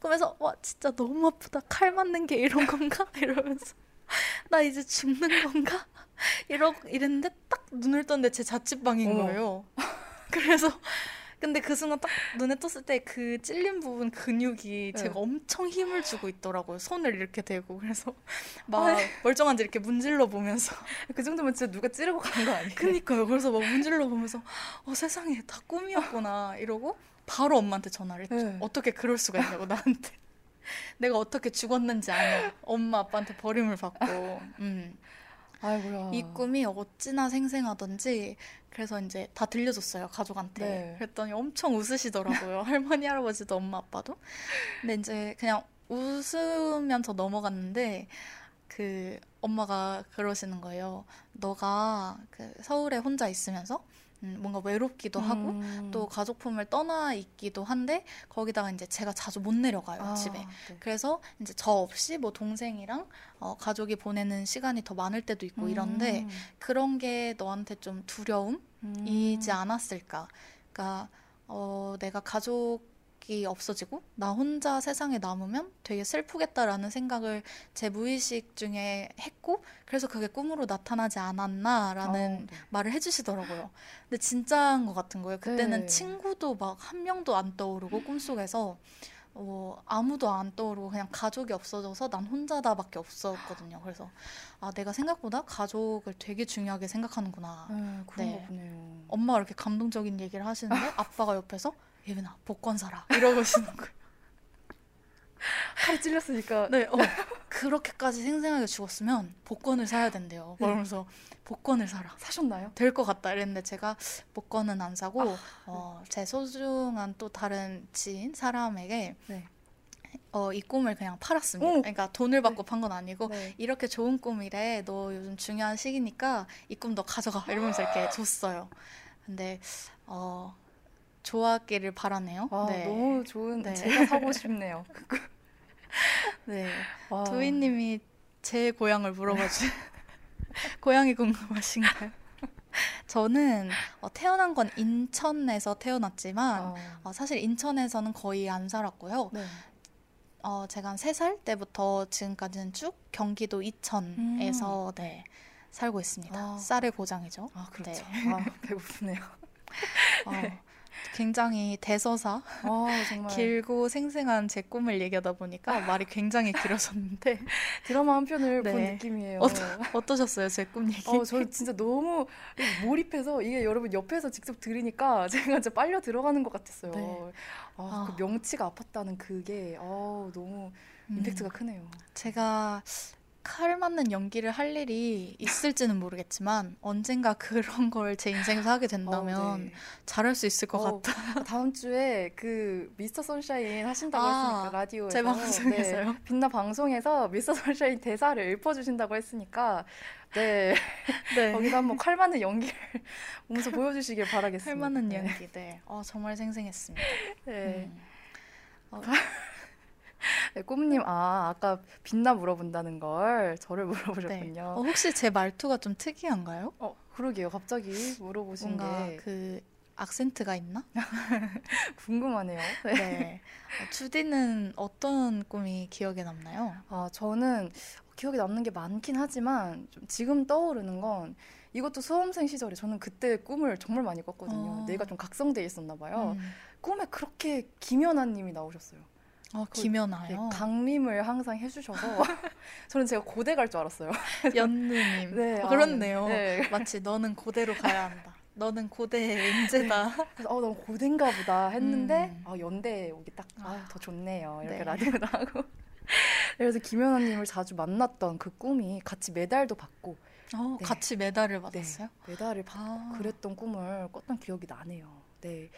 꿈에서 와 진짜 너무 아프다 칼 맞는 게 이런 건가 이러면서 나 이제 죽는 건가 이러 이랬는데 딱 눈을 떴는데 제 자취방인. 거예요. 그래서 근데 그 순간 딱 눈에 떴을 때 그 찔린 부분 근육이 네. 제가 엄청 힘을 주고 있더라고요. 손을 이렇게 대고 그래서 아, 막 멀쩡한지 이렇게 문질러 보면서 그 정도면 진짜 누가 찌르고 간 거 아니에요? 그니까요. 그래서 막 문질러 보면서 어 세상에 다 꿈이었구나 이러고 바로 엄마한테 전화를 했죠. 네. 어떻게 그럴 수가 있냐고 나한테. 내가 어떻게 죽었는지 아냐. 엄마 아빠한테 버림을 받고. 음. 아이고야. 이 꿈이 어찌나 생생하던지 그래서 이제 다 들려줬어요 가족한테. 네. 그랬더니 엄청 웃으시더라고요. 할머니 할아버지도 엄마 아빠도. 근데 이제 그냥 웃으면서 넘어갔는데 그 엄마가 그러시는 거예요 너가 그 서울에 혼자 있으면서 음, 뭔가 외롭기도 하고 음. 또 가족품을 떠나 있기도 한데 거기다가 이제 제가 자주 못 내려가요 아, 집에 네. 그래서 이제 저 없이 뭐 동생이랑 어, 가족이 보내는 시간이 더 많을 때도 있고 이런데 음. 그런 게 너한테 좀 두려움이지 음. 않았을까? 그러니까 어, 내가 가족 이 없어지고 나 혼자 세상에 남으면 되게 슬프겠다라는 생각을 제 무의식 중에 했고 그래서 그게 꿈으로 나타나지 않았나라는 어, 네. 말을 해주시더라고요. 근데 진짜인 것 같은 거예요. 그때는 네. 친구도 막 한 명도 안 떠오르고 꿈속에서 어, 아무도 안 떠오르고 그냥 가족이 없어져서 난 혼자다밖에 없었거든요. 그래서 아 내가 생각보다 가족을 되게 중요하게 생각하는구나. 네, 그런 네. 거군요. 엄마가 이렇게 감동적인 얘기를 하시는데 아빠가 옆에서 예빈아 복권 사라 이러고시는 거예요. 칼이 찔렸으니까 네, 어, 그렇게까지 생생하게 죽었으면 복권을 사야 된대요. 네. 그러면서 복권을 사라. 사셨나요? 될 것 같다 이랬는데 제가 복권은 안 사고 아, 어, 제 소중한 또 다른 지인 사람에게 네. 어, 이 꿈을 그냥 팔았습니다. 오! 그러니까 돈을 받고 판 건 아니고 네. 이렇게 좋은 꿈이래. 너 요즘 중요한 시기니까 이 꿈 너 가져가. 이러면서 이렇게 줬어요. 근데 어, 좋았기를 바라네요. 아, 네. 너무 좋은 네. 제가 사고 싶네요. 네. 와. 도희님이 제 고향을 물어봐 주. 고향이 궁금하신가요? 저는 어, 태어난 건 인천에서 태어났지만 어, 어, 사실 인천에서는 거의 안 살았고요. 네. 어, 제가 한세살 때부터 지금까지는 쭉 경기도 이천에서 네, 살고 있습니다. 아. 쌀의 고장이죠. 아 그렇죠. 네. 아, 배고프네요. 어, 굉장히 대서사, 아 정말 길고 생생한 제 꿈을 얘기하다 보니까 말이 굉장히 길어졌는데 드라마 한 편을 본 네. 느낌이에요. 어떠 셨어요, 제 꿈 얘기? 어, 저 진짜 너무 몰입해서 이게 여러분 옆에서 직접 들으니까 제가 진짜 빨려 들어가는 것 같았어요. 네. 아, 아. 그 명치가 아팠다는 그게 어, 너무 음, 임팩트가 크네요. 제가 칼 맞는 연기를 할 일이 있을지는 모르겠지만 언젠가 그런 걸 제 인생에서 하게 된다면 어, 네. 잘할 수 있을 것 어, 같아. 다음 주에 그 미스터 선샤인 하신다고 아, 했으니까 라디오에서 제 방송에서요? 네, 빛나 방송에서 미스터 선샤인 대사를 읽어주신다고 했으니까 네 네. 거기서 한번 칼 맞는 연기를 몸소 보여 주시길 바라겠습니다. 칼 맞는 네. 연기들. 어, 정말 생생했습니다. 네. 음. 어, 네, 꿈님 아 아까 빛나 물어본다는 걸 저를 네. 물어보셨군요. 어, 혹시 제 말투가 좀 특이한가요? 어, 그러게요. 갑자기 물어보신 뭔가 게 그 악센트가 있나? 궁금하네요. 네. 네. 어, 주디는 어떤 꿈이 기억에 남나요? 아, 저는 기억에 남는 게 많긴 하지만 좀 지금 떠오르는 건 이것도 수험생 시절에 저는 그때 꿈을 정말 많이 꿨거든요. 어. 뇌가 좀 각성돼 있었나 봐요. 음. 꿈에 그렇게 김연아 님이 나오셨어요. 어, 그- 네, 김연아요. 강림을 항상 해주셔서 저는 제가 고대 갈 줄 알았어요. 연느님. 네, 어, 아, 그렇네요. 네. 마치 너는 고대로 가야 한다. 너는 고대의 인재다. 그래서 어, 너무 고대인가 보다 했는데 음. 아, 연대 오기 딱 아, 더 좋네요. 이렇게 네. 라디오도 하고. 그래서 김연아님을 자주 만났던 그 꿈이 같이 메달도 받고 어, 네. 같이 메달을 네, 받았어요? 메달을 받고 아. 그랬던 꿈을 꿨던 기억이 나네요. 네.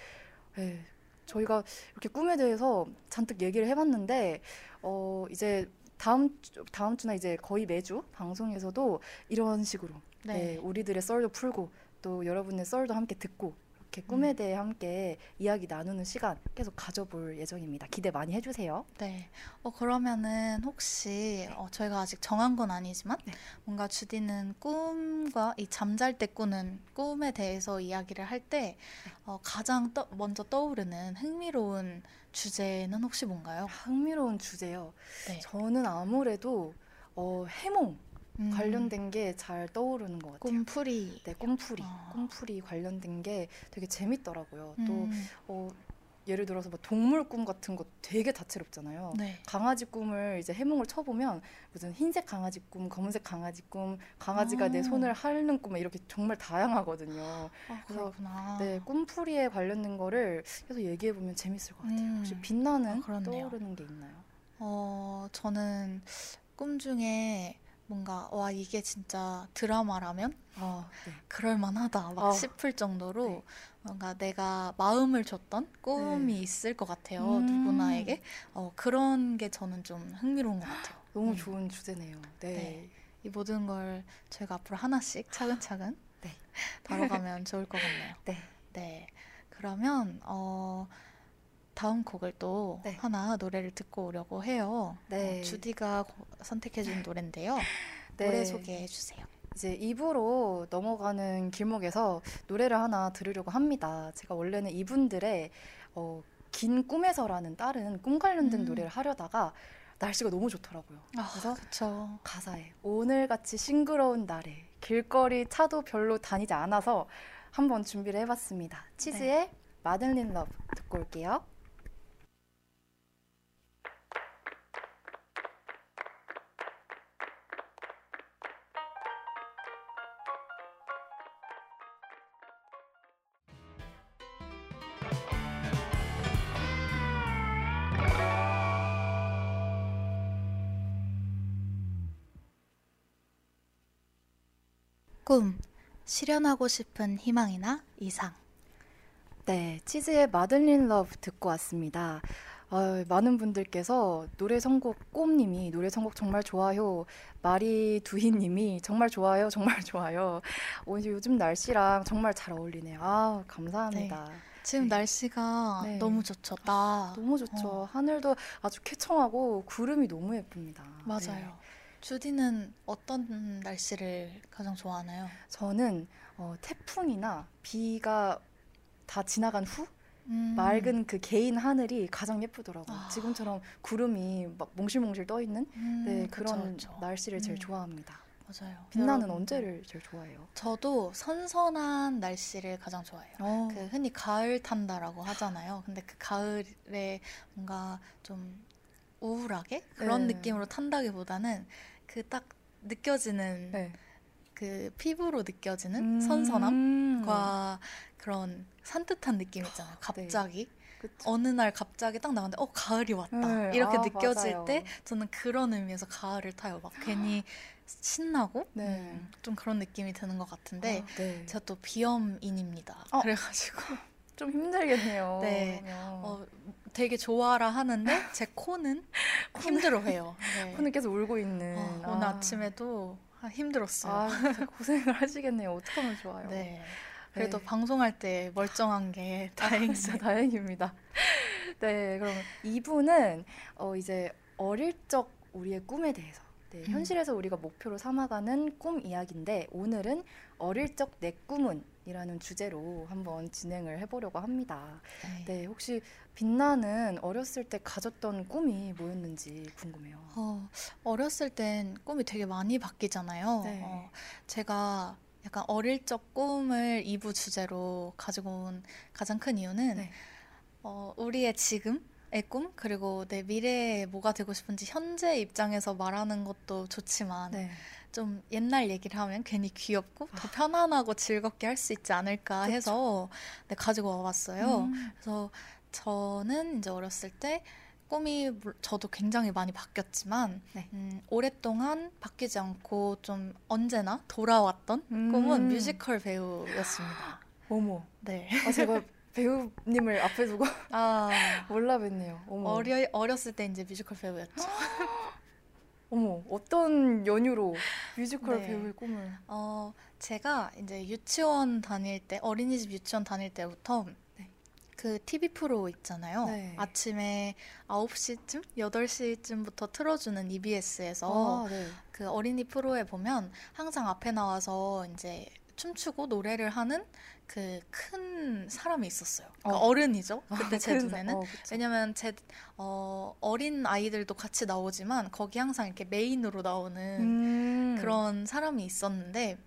네. 저희가 이렇게 꿈에 대해서 잔뜩 얘기를 해봤는데, 어, 이제 다음 주, 다음 주나 이제 거의 매주 방송에서도 이런 식으로, 네. 네. 우리들의 썰도 풀고, 또 여러분의 썰도 함께 듣고, 이렇게 꿈에 음. 대해 함께 이야기 나누는 시간 계속 가져볼 예정입니다. 기대 많이 해주세요. 네. 어, 그러면은 혹시 어, 저희가 아직 정한 건 아니지만 네. 뭔가 주디는 꿈과 이 잠잘 때 꾸는 꿈에 대해서 이야기를 할때 네. 어, 가장 떠, 먼저 떠오르는 흥미로운 주제는 혹시 뭔가요? 흥미로운 주제요. 네. 저는 아무래도 어, 해몽 음, 관련된 게 잘 떠오르는 것 같아요. 꿈풀이. 네, 꿈풀이. 아. 꿈풀이 관련된 게 되게 재밌더라고요. 또, 음, 어, 예를 들어서 뭐 동물 꿈 같은 거 되게 다채롭잖아요. 네. 강아지 꿈을 이제 해몽을 쳐보면 무슨 흰색 강아지 꿈, 검은색 강아지 꿈, 강아지가 내 아. 손을 핥는 꿈 이렇게 정말 다양하거든요. 아, 그래서. 네, 꿈풀이에 관련된 거를 계속 얘기해 보면 재밌을 것 같아요. 음. 혹시 빛나는 아. 떠오르는 게 있나요? 어, 저는 꿈 중에 뭔가 와 이게 진짜 드라마라면 아, 네. 그럴 만하다 막 아, 싶을 정도로 네. 뭔가 내가 마음을 줬던 꿈이 네. 있을 것 같아요 음. 누구나에게 어, 그런 게 저는 좀 흥미로운 것 같아요 너무 음. 좋은 주제네요. 네. 네. 이 모든 걸 저희가 앞으로 하나씩 차근차근 네. 다뤄가면 좋을 것 같네요 네. 네 그러면 어, 다음 곡을 또 네. 하나 노래를 듣고 오려고 해요 네. 어, 주디가 고- 선택해준 노래인데요 네. 노래 소개해 주세요 이제 입으로 넘어가는 길목에서 노래를 하나 들으려고 합니다. 제가 원래는 이분들의 어, 긴 꿈에서라는 다른 꿈 관련된 음. 노래를 하려다가 날씨가 너무 좋더라고요. 그래서 아, 그쵸 가사에 오늘같이 싱그러운 날에 길거리 차도 별로 다니지 않아서 한번 준비를 해봤습니다. 치즈의 Madeleine Love 듣고 올게요. 꿈 실현하고 싶은 희망이나 이상 네, 치즈의 Madeleine Love 듣고 왔습니다. 어, 많은 분들께서 노래 선곡 꼼님이 노래 선곡 정말 좋아요. 마리 두희님이 정말 좋아요, 정말 좋아요. 오, 이제 요즘 날씨랑 정말 잘 어울리네요. 아, 감사합니다. 지금 네. 날씨가 네. 너무 좋죠 나 너무 좋죠. 어. 하늘도 아주 쾌청하고 구름이 너무 예쁩니다. 맞아요 네. 주디는 어떤 날씨를 가장 좋아하나요? 저는 어, 태풍이나 비가 다 지나간 후 음, 맑은 그 개인 하늘이 가장 예쁘더라고요. 아. 지금처럼 구름이 막 몽실몽실 떠 있는 음, 네, 그쵸, 그런 그쵸. 날씨를 제일 음. 좋아합니다. 맞아요 빛나는 여러분, 언제를 제일 좋아해요? 저도 선선한 날씨를 가장 좋아해요 어, 그 흔히 가을 탄다라고 하잖아요 근데 그 가을에 뭔가 좀 우울하게 그런 네. 느낌으로 탄다기보다는 그 딱 느껴지는 네. 그 피부로 느껴지는 음. 선선함과 그런 산뜻한 느낌 있잖아요. 네. 갑자기 그쵸. 어느 날 갑자기 딱 나갔는데 어 가을이 왔다 네, 이렇게 아, 느껴질 맞아요. 때 저는 그런 의미에서 가을을 타요. 막 괜히 신나고 네. 음, 좀 그런 느낌이 드는 것 같은데 아, 네. 제가 또 비염인입니다. 어. 그래가지고 좀 힘들겠네요. 네. 어, 되게 좋아라 하는데 제 코는 힘들어해요. 네. 코는 계속 울고 있는. 어, 오늘 아침에도 아, 힘들었어요. 아, 고생을 하시겠네요. 어떡하면 좋아요. 네. 그래도 네. 방송할 때 멀쩡한 게 다행이죠. 진짜 다행입니다. 네, 그럼 이분은 어, 이제 어릴 적 우리의 꿈에 대해서 네, 음. 현실에서 우리가 목표로 삼아가는 꿈 이야기인데 오늘은 어릴 적 내 꿈은 이라는 주제로 한번 진행을 해보려고 합니다. 네. 네, 혹시 빛나는 어렸을 때 가졌던 꿈이 뭐였는지 궁금해요. 어, 어렸을 땐 꿈이 되게 많이 바뀌잖아요. 네. 어, 제가 약간 어릴 적 꿈을 2부 주제로 가지고 온 가장 큰 이유는 네. 어, 우리의 지금 의 꿈 그리고 내 미래에 뭐가 되고 싶은지 현재 입장에서 말하는 것도 좋지만 네. 좀 옛날 얘기를 하면 괜히 귀엽고 더 편안하고 즐겁게 할 수 있지 않을까 해서 네, 가지고 와봤어요. 음. 그래서 저는 이제 어렸을 때 꿈이 물- 저도 굉장히 많이 바뀌었지만 네. 음, 오랫동안 바뀌지 않고 좀 언제나 돌아왔던 음. 꿈은 뮤지컬 배우였습니다. 어머, 네. 아, 제가 배우님을 앞에 두고 아, 몰라 뵀네요. 어머. 어려 어렸을 때 이제 뮤지컬 배우였죠. 어머, 어떤 연유로 뮤지컬 네. 배우의 꿈을. 어, 제가 이제 유치원 다닐 때, 어린이집 유치원 다닐 때부터 네. 그 TV 프로 있잖아요. 네. 아침에 9시쯤, 8시쯤부터 틀어주는 EBS에서 아, 네. 그 어린이 프로에 보면 항상 앞에 나와서 이제 춤추고 노래를 하는 그 큰 사람이 있었어요. 그러니까 어. 어. 른이죠 그때 아, 제큰 눈에는. 사- 어. 왜냐면 제 어, 어린 아이들도 같이 나오지만 거기 항상 이렇게 메인으로 나오는 음. 그런 사람이 있었는데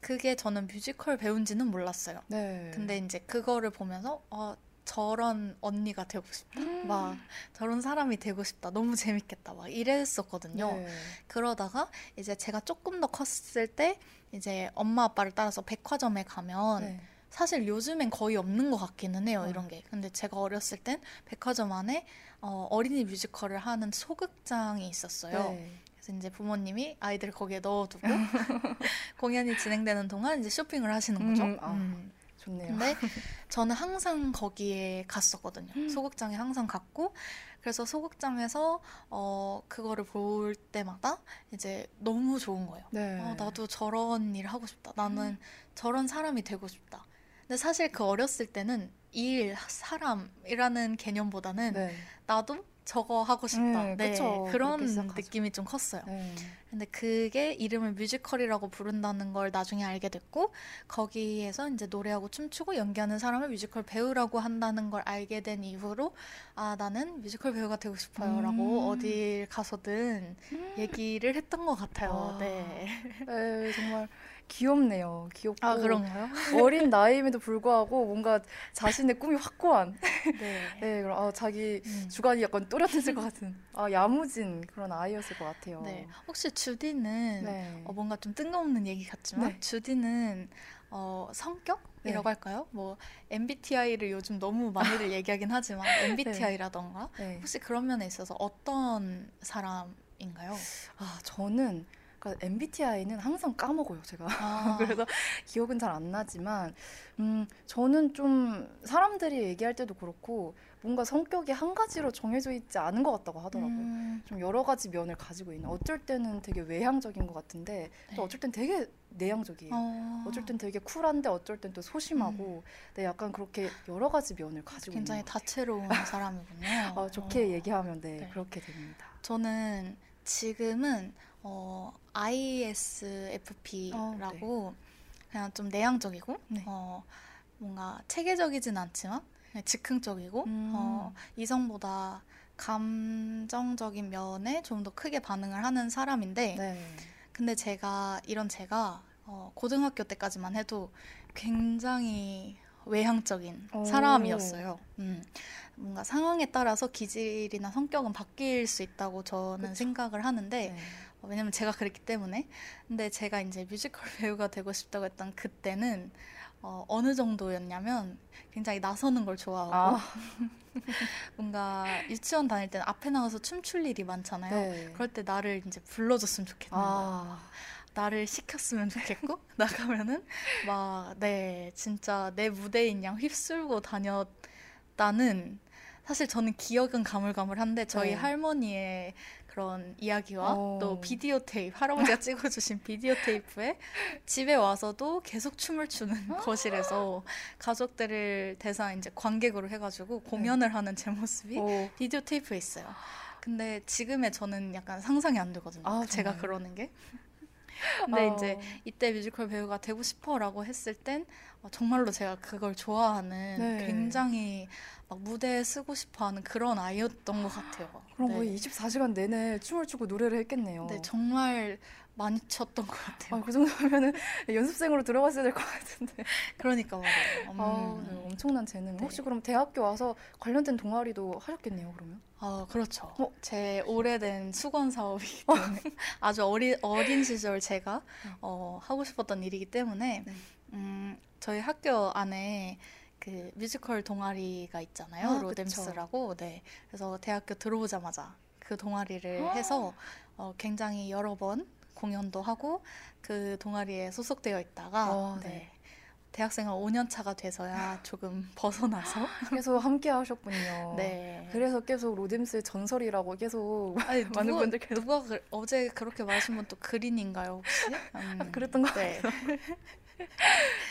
그게 저는 뮤지컬 배운지는 몰랐어요. 네. 근데 이제 그거를 보면서 어, 저런 언니가 되고 싶다. 음. 막 저런 사람이 되고 싶다. 너무 재밌겠다. 막 이랬었거든요. 네. 그러다가 이제 제가 조금 더 컸을 때 이제 엄마 아빠를 따라서 백화점에 가면 네. 사실 요즘엔 거의 없는 것 같기는 해요, 어. 이런 게. 근데 제가 어렸을 땐 백화점 안에 어, 어린이 뮤지컬을 하는 소극장이 있었어요. 네. 그래서 이제 부모님이 아이들을 거기에 넣어두고 공연이 진행되는 동안 이제 쇼핑을 하시는 거죠. 음, 아. 음. 좋네요. 근데 저는 항상 거기에 갔었거든요. 음. 소극장에 항상 갔고 그래서 소극장에서 어 그거를 볼 때마다 이제 너무 좋은 거예요. 네. 어, 나도 저런 일 하고 싶다. 나는 저런 사람이 되고 싶다. 근데 사실 그 어렸을 때는 일, 사람이라는 개념보다는 네. 나도 저거 하고 싶다. 음, 네, 그쵸. 그런. 느낌이 좀 컸어요. 네. 근데 그게 이름을 뮤지컬이라고 부른다는 걸 나중에 알게 됐고 거기에서 이제 노래하고 춤추고 연기하는 사람을 뮤지컬 배우라고 한다는 걸 알게 된 이후로 아 나는 뮤지컬 배우가 되고 싶어요라고 음. 어딜 가서든 얘기를 했던 것 같아요. 아. 네. 네, 정말 귀엽네요. 귀엽고 아 그런가요? 어린 나이임에도 불구하고 뭔가 자신의 꿈이 확고한 네. 네, 그럼 아, 자기 음. 주관이 약간 또렷했을 것 같은 아 야무진 그런 아이였을 것 같아요. 네. 혹시 주디는 네. 어, 뭔가 좀 뜬금없는 얘기 같지만 네. 주디는 어, 성격이라고 네. 할까요? 뭐 MBTI를 요즘 너무 많이들 얘기하긴 하지만 MBTI라던가 네. 혹시 그런 면에 있어서 어떤 사람인가요? 아 저는 그러니까 MBTI는 항상 까먹어요 제가. 아, 그래서 기억은 잘 안 나지만 음 저는 좀 사람들이 얘기할 때도 그렇고 뭔가 성격이 한 가지로 정해져 있지 않은 것 같다고 하더라고요. 음, 좀 여러 가지 면을 가지고 있는. 어쩔 때는 되게 외향적인 것 같은데 네. 또 어쩔 땐 되게 내향적이에요. 어, 어쩔 땐 되게 쿨한데 어쩔 땐 또 소심하고 네 약간 그렇게 여러 가지 면을 가지고 굉장히 있는 것 같아요. 다채로운 사람이군요. 아, 좋게 어. 얘기하면 네, 네. 그렇게 됩니다. 저는 지금은 어, ISFP라고 그냥 좀 내향적이고 네. 어, 뭔가 체계적이진 않지만 즉흥적이고 음. 어, 이성보다 감정적인 면에 좀 더 크게 반응을 하는 사람인데 네. 근데 제가 이런 제가 어, 고등학교 때까지만 해도 굉장히 외향적인 오. 사람이었어요. 음, 뭔가 상황에 따라서 기질이나 성격은 바뀔 수 있다고 저는 그쵸. 생각을 하는데 네. 어, 왜냐면 제가 그랬기 때문에. 근데 제가 이제 뮤지컬 배우가 되고 싶다고 했던 그때는 어, 어느 정도였냐면 굉장히 나서는 걸 좋아하고 아, 뭔가 유치원 다닐 때는 앞에 나가서 춤출 일이 많잖아요. 네. 그럴 때 나를 이제 불러줬으면 좋겠는. 아, 나를 시켰으면 좋겠고 나가면은 막 네 진짜 내 무대인 양 휩쓸고 다녔다는 사실 저는 기억은 가물가물한데 저희 네. 할머니의 그런 이야기와 어. 또 비디오 테이프 할아버지가 찍어주신 비디오 테이프에 집에 와서도 계속 춤을 추는 거실에서 가족들을 대상 이제 관객으로 해가지고 공연을 하는 제 모습이 오, 비디오 테이프에 있어요. 근데 지금의 저는 약간 상상이 안 되거든요. 아, 제가? 그러는 게. 근데 어, 이제 이때 뮤지컬 배우가 되고 싶어라고 했을 땐 어, 정말로 제가 그걸 좋아하는 네. 굉장히 막 무대에 쓰고 싶어하는 그런 아이였던 것 같아요. 그럼 네. 거의 24시간 내내 춤을 추고 노래를 했겠네요. 네, 정말 많이 췄던 것 같아요. 아, 그 정도면은 연습생으로 들어갔어야 될 것 같은데. 그러니까 말이에요. 음. 아, 네, 엄청난 재능. 네. 혹시 그럼 대학교 와서 관련된 동아리도 하셨겠네요, 그러면? 아, 그렇죠. 어? 제 오래된 수건 사업이기 때문에 아주 어린, 어린 시절 제가 어, 하고 싶었던 일이기 때문에 네. 음, 저희 학교 안에 그 뮤지컬 동아리가 있잖아요. 아, 로뎀스라고. 네. 그래서 대학교 들어오자마자 그 동아리를 아. 해서 어, 굉장히 여러 번 공연도 하고 그 동아리에 소속되어 있다가 아, 네. 네. 대학생활 5년 차가 돼서야 조금 벗어나서 계속 함께 하셨군요. 네. 그래서 계속 로뎀스의 전설이라고 계속 아니, 많은 누가, 분들께서 누가 그, 어제 그렇게 말하신 분 또 그린인가요 혹시? 음, 아, 그랬던 것 네.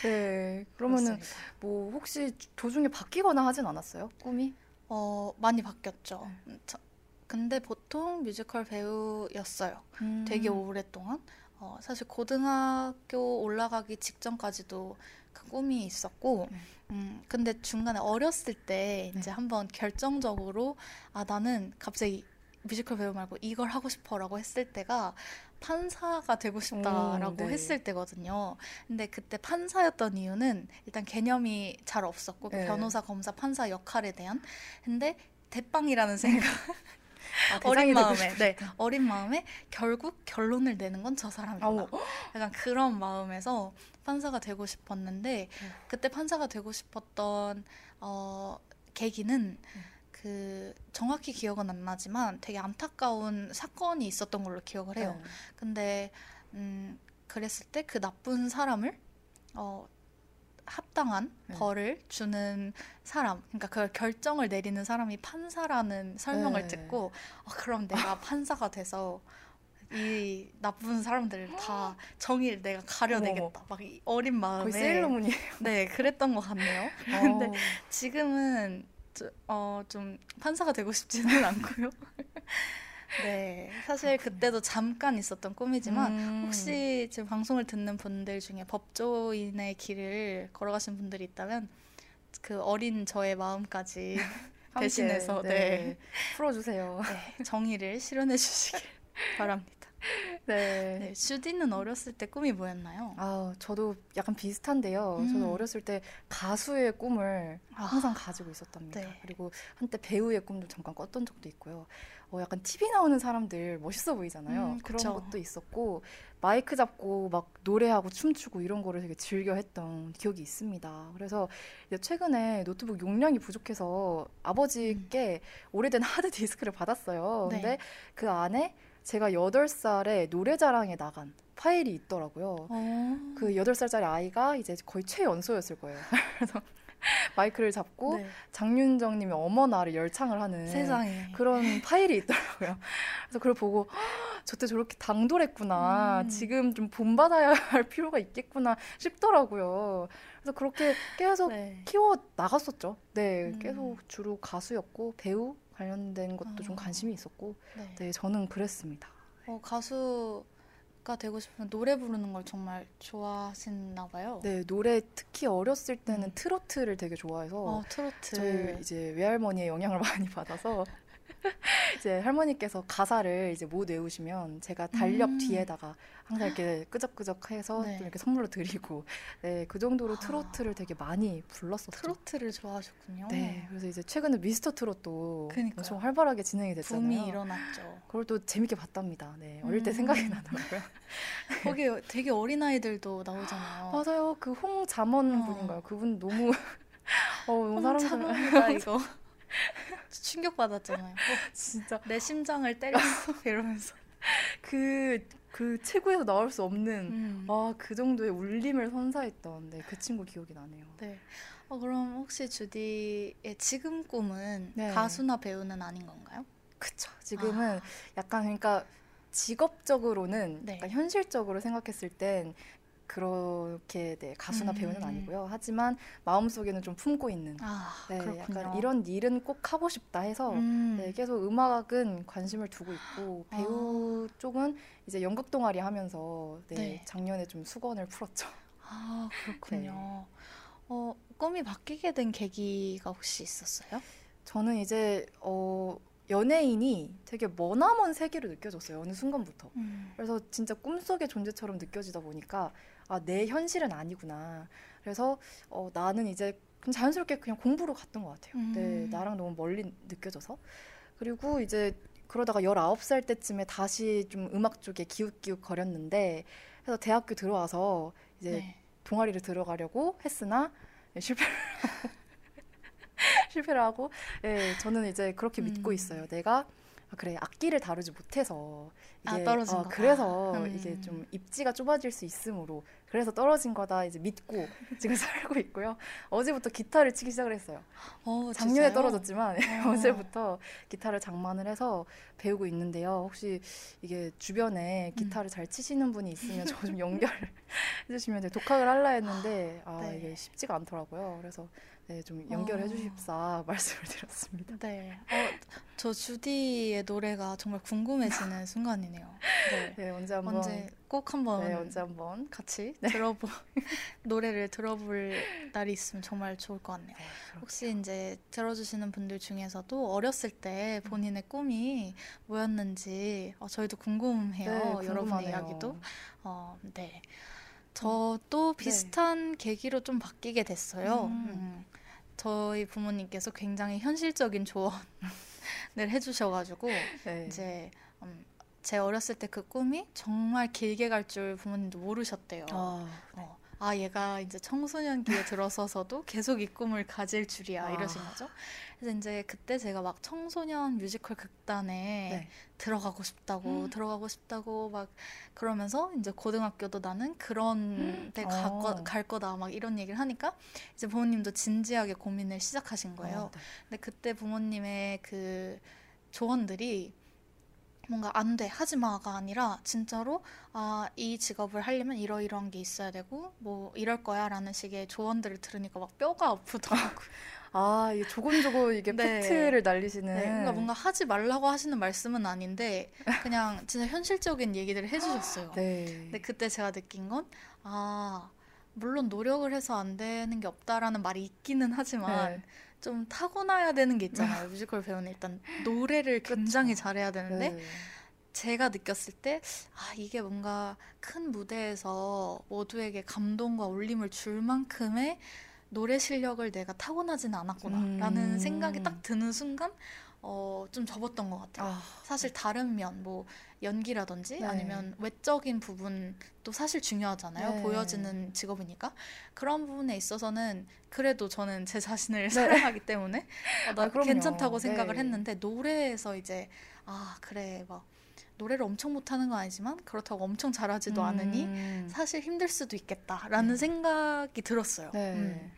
네. 그러면은 그렇습니다. 뭐 혹시 도중에 바뀌거나 하진 않았어요? 꿈이? 어 많이 바뀌었죠. 음, 저- 근데 보통 뮤지컬 배우였어요. 음. 되게 오랫동안. 어, 사실 고등학교 올라가기 직전까지도 그 꿈이 있었고, 네. 음, 근데 중간에 어렸을 때 이제 네. 한번 결정적으로 아 나는 갑자기 뮤지컬 배우 말고 이걸 하고 싶어라고 했을 때가 판사가 되고 싶다라고 오, 네. 했을 때거든요. 근데 그때 판사였던 이유는 일단 개념이 잘 없었고 그 네. 변호사, 검사, 판사 역할에 대한 근데 대빵이라는 생각 아, 어린 마음에 싶- 네 어린 마음에 결국 결론을 내는 건 저 사람이다. 약간 그런 마음에서 판사가 되고 싶었는데 네. 그때 판사가 되고 싶었던 어, 계기는 그 정확히 기억은 안 나지만 되게 안타까운 사건이 있었던 걸로 기억을 해요. 네. 근데 음, 그랬을 때 그 나쁜 사람을 어, 합당한 네. 벌을 주는 사람, 그러니까 그 결정을 내리는 사람이 판사라는 설명을 네. 듣고 어, 그럼 내가 판사가 돼서 이 나쁜 사람들을 다 정의를 내가 가려내겠다. 막이 어린 마음에 거의 세일러문이에요. 네 그랬던 것 같네요. 근데 지금은 저- 어, 좀 판사가 되고 싶지는 않고요. 네, 사실 그때도 잠깐 있었던 꿈이지만 음. 혹시 지금 방송을 듣는 분들 중에 법조인의 길을 걸어가신 분들이 있다면 그 어린 저의 마음까지 대신해서 네. 풀어주세요. 네, 정의를 실현해 주시길 바랍니다. 네. 네, 슈디는 어렸을 때 꿈이 뭐였나요? 아, 저도 약간 비슷한데요. 음. 저도 어렸을 때 가수의 꿈을 아. 항상 가지고 있었답니다. 네. 그리고 한때 배우의 꿈도 잠깐 꿨던 적도 있고요. 어, 약간 TV 나오는 사람들 멋있어 보이잖아요. 음, 그런 그쵸. 것도 있었고 마이크 잡고 막 노래하고 춤추고 이런 거를 되게 즐겨 했던 기억이 있습니다. 그래서 이제 최근에 노트북 용량이 부족해서 아버지께 오래된 하드 디스크를 받았어요. 음. 네. 근데 그 안에 제가 8살에 노래자랑에 나간 파일이 있더라고요. 어. 그 8살짜리 아이가 이제 거의 최연소였을 거예요. 그래서 마이크를 잡고 네. 장윤정 님이 어머나를 열창을 하는 세상에 그런 파일이 있더라고요. 그래서 그걸 보고 "헉, 저때 저렇게 당돌했구나. 음. 지금 좀 본받아야 할 필요가 있겠구나 싶더라고요. 그래서 그렇게 계속 네. 키워 나갔었죠. 네, 음. 계속 주로 가수였고 배우 관련된 것도 좀 어. 관심이 있었고, 네. 네, 저는 그랬습니다. 어, 가수가 되고 싶으면 노래 부르는 걸 정말 좋아하시나 봐요. 네, 노래 특히 어렸을 때는 음. 트로트를 되게 좋아해서 어, 트로트. 저희 이제 외할머니의 영향을 많이 받아서 이제 할머니께서 가사를 이제 못 외우시면 제가 달력 음. 뒤에다가 항상 이렇게 끄적끄적해서 네. 좀 이렇게 선물로 드리고 네, 그 정도로 아. 트로트를 되게 많이 불렀었죠. 트로트를 좋아하셨군요. 네, 그래서 이제 최근에 미스터 트롯도 그니까요. 엄청 활발하게 진행이 됐잖아요. 붐이 일어났죠. 그걸 또 재밌게 봤답니다. 네, 어릴 때 음. 생각이 나더라고요. 거기 되게 어린 아이들도 나오잖아요. 맞아요. 그 홍잠언 어. 분인가요? 그분 너무 어, 너무 사람들 참합니다 이거. 충격 받았잖아요. 어, 진짜 내 심장을 때렸어 이러면서. 그, 그 체구에서 나올 수 없는 음. 아, 그 정도의 울림을 선사했던 네, 그 친구 기억이 나네요. 네. 어, 그럼 혹시 주디의 지금 꿈은 네. 가수나 배우는 아닌 건가요? 그쵸. 지금은 약간 그러니까 직업적으로는 네. 현실적으로 생각했을 땐 그렇게 네, 가수나 음. 배우는 아니고요. 하지만 마음속에는 좀 품고 있는 아, 네, 그렇군요. 약간 이런 일은 꼭 하고 싶다 해서 음. 네, 계속 음악은 관심을 두고 있고 배우 쪽은 이제 연극 동아리 하면서 네, 네. 작년에 좀 수건을 풀었죠. 아, 그렇군요. 네. 어, 꿈이 바뀌게 된 계기가 혹시 있었어요? 저는 이제 어, 연예인이 되게 머나먼 세계로 느껴졌어요. 어느 순간부터. 음. 그래서 진짜 꿈속의 존재처럼 느껴지다 보니까 아, 내 현실은 아니구나. 그래서 어, 나는 이제 그냥 자연스럽게 그냥 공부로 갔던 것 같아요. 음. 네, 나랑 너무 멀리 느껴져서. 그리고 이제 그러다가 19살 때쯤에 다시 좀 음악 쪽에 기웃기웃 거렸는데 그래서 대학교 들어와서 이제 네. 동아리를 들어가려고 했으나 실패를 실패를 하고 예, 저는 이제 그렇게 믿고 음. 있어요. 내가 아, 그래 악기를 다루지 못해서 아, 떨어진 거다. 그래서 음. 이게 좀 입지가 좁아질 수 있으므로 그래서 떨어진 거다 이제 믿고 지금 살고 있고요. 어제부터 기타를 치기 시작을 했어요. 어, 작년에 진짜요? 떨어졌지만 어. 어제부터 기타를 장만을 해서 배우고 있는데요. 혹시 이게 주변에 음. 기타를 잘 치시는 분이 있으면 저 좀 연결 해 주시면 돼요. 독학을 할라 했는데 아 네. 이게 쉽지가 않더라고요. 그래서 네, 좀 연결해 어. 주십사 말씀을 드렸습니다. 네. 어, 저 주디의 노래가 정말 궁금해지는 순간이네요. 네. 네, 언제 한번 언제 꼭 한번 네, 언제 한번 같이 들어보 노래를 들어볼 날이 있으면 정말 좋을 것 같네요. 네, 혹시 이제 들어주시는 분들 중에서도 어렸을 때 본인의 꿈이 뭐였는지 어, 저희도 궁금해요. 네, 여러분의 궁금하네요. 이야기도. 어, 네. 저도 비슷한 계기로 좀 바뀌게 됐어요. 음. 음. 저희 부모님께서 굉장히 현실적인 조언을 해주셔가지고 네. 이제 음, 제 어렸을 때 그 꿈이 정말 길게 갈 줄 부모님도 모르셨대요. 아, 어, 아 얘가 이제 청소년기에 들어서서도 계속 이 꿈을 가질 줄이야 아. 이러신 거죠. 그래서 이제 그때 제가 막 청소년 뮤지컬 극단에 네. 들어가고 싶다고 음. 들어가고 싶다고 막 그러면서 이제 고등학교도 나는 그런 데 갈, 어. 거다 막 이런 얘기를 하니까 이제 부모님도 진지하게 고민을 시작하신 거예요. 어, 네. 근데 그때 부모님의 그 조언들이 뭔가 안 돼, 하지 마가 아니라 진짜로 아, 이 직업을 하려면 이러이러한 게 있어야 되고 뭐 이럴 거야 라는 식의 조언들을 들으니까 막 뼈가 아프더라고요. 아, 이게 조곤조곤 이게 네. 팩트를 날리시는. 네, 그러니까 뭔가 하지 말라고 하시는 말씀은 아닌데 그냥 진짜 현실적인 얘기들을 해주셨어요. 네. 근데 그때 제가 느낀 건 아, 물론 노력을 해서 안 되는 게 없다라는 말이 있기는 하지만 네. 좀 타고나야 되는 게 있잖아요. 뮤지컬 배우는 일단 노래를 굉장히 잘해야 되는데 네. 제가 느꼈을 때, 아, 이게 뭔가 큰 무대에서 모두에게 감동과 울림을 줄 만큼의 노래 실력을 내가 타고나지는 않았구나. 라는 음. 생각이 딱 드는 순간, 어, 좀 접었던 것 같아요. 아, 사실 다른 면, 뭐, 연기라든지 네. 아니면 외적인 부분도 사실 중요하잖아요. 네. 보여지는 직업이니까. 그런 부분에 있어서는 그래도 저는 제 자신을 네. 사랑하기 때문에 어, 나 아. 괜찮다고 생각을 네. 했는데 노래에서 이제 아, 그래. 막 노래를 엄청 못하는 건 아니지만 그렇다고 엄청 잘하지도 않으니 음. 사실 힘들 수도 있겠다라는 네. 생각이 들었어요. 네. 음.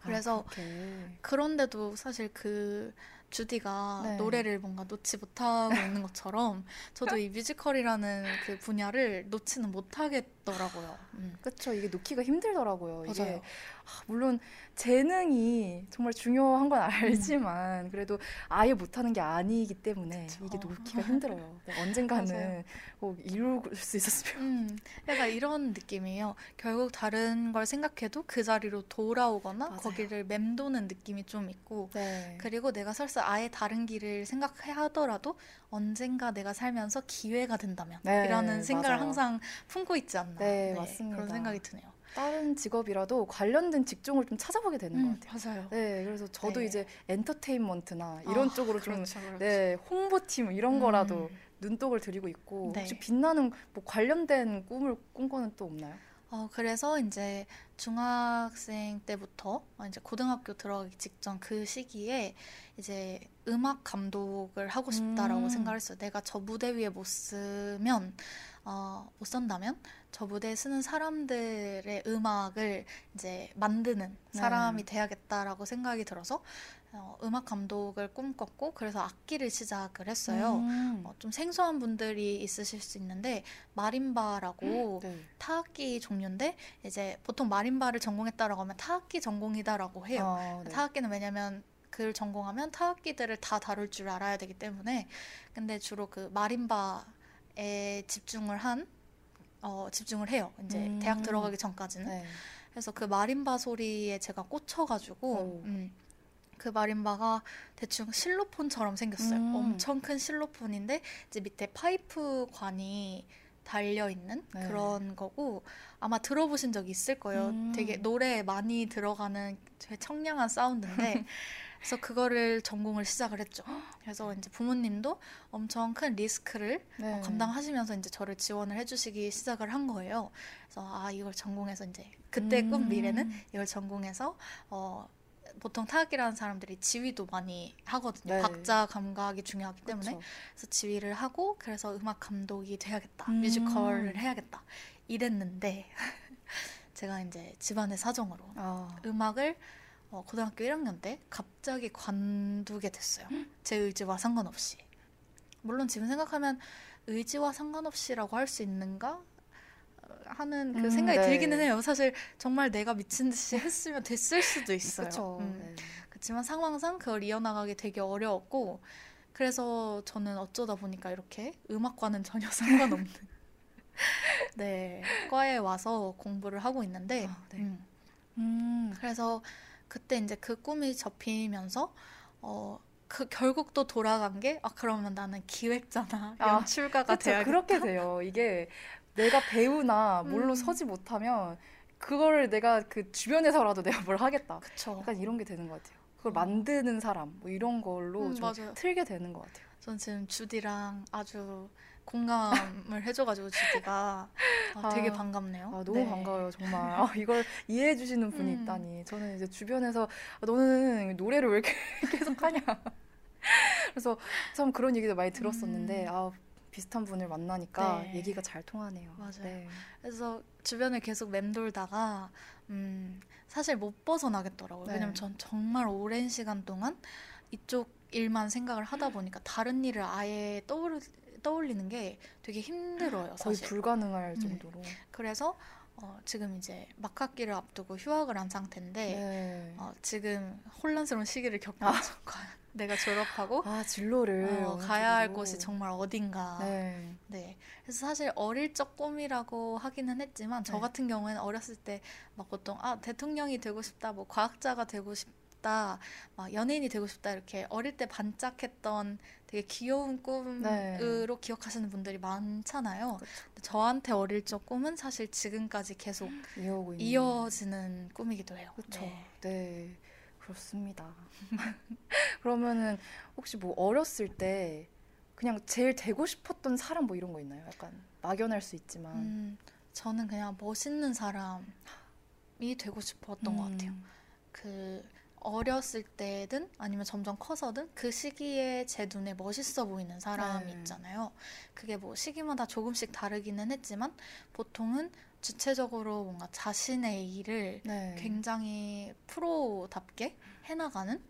아, 그래서 그렇게. 그런데도 사실 그 주디가 네. 노래를 뭔가 놓지 못하고 있는 것처럼 저도 이 뮤지컬이라는 그 분야를 놓지는 못하겠 같 더라고요. 음. 그쵸 이게 놓기가 힘들더라고요. 이게 맞아요. 아, 물론 재능이 정말 중요한 건 알지만 그래도 아예 못하는 게 아니기 때문에 그쵸. 이게 놓기가 힘들어요. 네, 언젠가는. 꼭 이룰 수 있었으면. 음, 약간 이런 느낌이에요. 결국 다른 걸 생각해도 그 자리로 돌아오거나 맞아요. 거기를 맴도는 느낌이 좀 있고 네. 그리고 내가 설사 아예 다른 길을 생각해 하더라도 언젠가 내가 살면서 기회가 된다면 네, 이라는 생각을 맞아요. 항상 품고 있지 않나 네, 맞습니다. 그런 생각이 드네요. 다른 직업이라도 관련된 직종을 좀 찾아보게 되는 것 같아요. 맞아요. 네, 그래서 저도 네. 이제 엔터테인먼트나 이런 아, 쪽으로 좀 그렇죠, 그렇죠. 네, 홍보팀 이런 거라도 음. 눈독을 들이고 있고 네. 혹시 빛나는 뭐 관련된 꿈을 꿈꿔는 또 없나요? 어, 그래서 이제 중학생 때부터 어, 이제 고등학교 들어가기 직전 그 시기에 이제 음악 감독을 하고 싶다라고 음. 생각을 했어요. 내가 저 무대 위에 못 쓰면, 어, 못 쓴다면 저 무대에 쓰는 사람들의 음악을 이제 만드는 네. 사람이 돼야겠다라고 생각이 들어서 어, 음악 감독을 꿈꿨고 그래서 악기를 시작을 했어요. 음. 어, 좀 생소한 분들이 있으실 수 있는데 마림바라고 네. 타악기 종류인데 이제 보통 마림바를 전공했다라고 하면 타악기 전공이다라고 해요. 아, 네. 타악기는 왜냐면 그걸 전공하면 타악기들을 다 다룰 줄 알아야 되기 때문에 근데 주로 그 마림바에 집중을 한 어, 집중을 해요. 이제 음. 대학 들어가기 전까지는. 네. 그래서 그 마림바 소리에 제가 꽂혀가지고 오. 음, 그 마림바가 대충 실로폰처럼 생겼어요. 음. 엄청 큰 실로폰인데 이제 밑에 파이프 관이 달려 있는 네. 그런 거고 아마 들어보신 적 있을 거예요. 음. 되게 노래에 많이 들어가는 되게 청량한 사운드인데 그래서 그거를 전공을 시작을 했죠. 그래서 이제 부모님도 엄청 큰 리스크를 네. 어, 감당하시면서 이제 저를 지원을 해주시기 시작을 한 거예요. 그래서 아 이걸 전공해서 이제 그때 꿈 음. 미래는 이걸 전공해서 어 보통 타악기라는 사람들이 지휘도 많이 하거든요. 네. 박자 감각이 중요하기 때문에 그쵸. 그래서 지휘를 하고 그래서 음악 감독이 돼야겠다, 음. 뮤지컬을 해야겠다 이랬는데 제가 이제 집안의 사정으로 아, 음악을 어, 고등학교 1학년 때 갑자기 관두게 됐어요. 제 의지와 상관없이. 물론 지금 생각하면 의지와 상관없이라고 할 수 있는가 어, 하는 그 음, 생각이 네. 들기는 해요. 사실 정말 내가 미친 듯이 했으면 됐을 수도 있어요. 그렇죠. 음. 그렇지만 상황상 그걸 이어나가기 되게 어려웠고 그래서 저는 어쩌다 보니까 이렇게 음악과는 전혀 상관없는 네 과에 와서 공부를 하고 있는데 아, 네. 음, 음. 그래서 그때 이제 그 꿈이 접히면서 어. 그 결국 또 돌아간 게 아 그러면 나는 기획자나 아, 연출가가 그쵸, 돼야겠다. 그렇게 돼요. 이게 내가 배우나 뭘로 음. 서지 못하면 그거를 내가 그 주변에서라도 내가 뭘 하겠다. 그쵸. 약간 이런 게 되는 것 같아요. 그걸 어. 만드는 사람 뭐 이런 걸로 음, 좀 맞아요. 틀게 되는 것 같아요. 전 지금 주디랑 아주 공감을 해줘가지고 주디가 아, 되게 아, 반갑네요. 아, 너무 네. 반가워요, 정말. 아, 이걸 이해해 주시는 분이 음. 있다니. 저는 이제 주변에서 아, 너는 노래를 왜 이렇게 계속 하냐. 그래서 참 그런 얘기도 많이 들었었는데, 음. 아, 비슷한 분을 만나니까 네. 얘기가 잘 통하네요. 맞아요. 네. 그래서 주변을 계속 맴돌다가 음, 사실 못 벗어나겠더라고요. 네. 왜냐면 전 정말 오랜 시간 동안 이쪽 일만 생각을 하다 보니까 다른 일을 아예 떠올, 떠올리는 게 되게 힘들어요. 거의 사실. 불가능할 음. 정도로. 그래서 어, 지금 이제 막학기를 앞두고 휴학을 한 상태인데 네. 어, 지금 혼란스러운 시기를 겪고 있죠. 내가 졸업하고 아, 진로를. 어, 가야 할. 곳이 정말 어딘가. 네. 네. 그래서 사실 어릴 적 꿈이라고 하기는 했지만 저 네. 같은 경우에는 어렸을 때 막 보통 아 대통령이 되고 싶다, 뭐 과학자가 되고 싶다, 막 연예인이 되고 싶다 이렇게 어릴 때 반짝했던 되게 귀여운 꿈으로 네. 기억하시는 분들이 많잖아요. 저한테 어릴 적 꿈은 사실 지금까지 계속. 이어지는 꿈이기도 해요. 그렇죠. 네. 네. 그렇습니다. 그러면은 혹시 뭐 어렸을 때 그냥 제일 되고 싶었던 사람 뭐 이런 거 있나요? 약간 막연할 수 있지만. 음, 저는 그냥 멋있는 사람이 되고 싶었던 것 같아요. 음. 그 어렸을 때든 아니면 점점 커서든 그 시기에 제 눈에 멋있어 보이는 사람이 네. 있잖아요. 그게 뭐 시기마다 조금씩 다르기는 했지만 보통은 주체적으로 뭔가 자신의 일을 네. 굉장히 프로답게 해나가는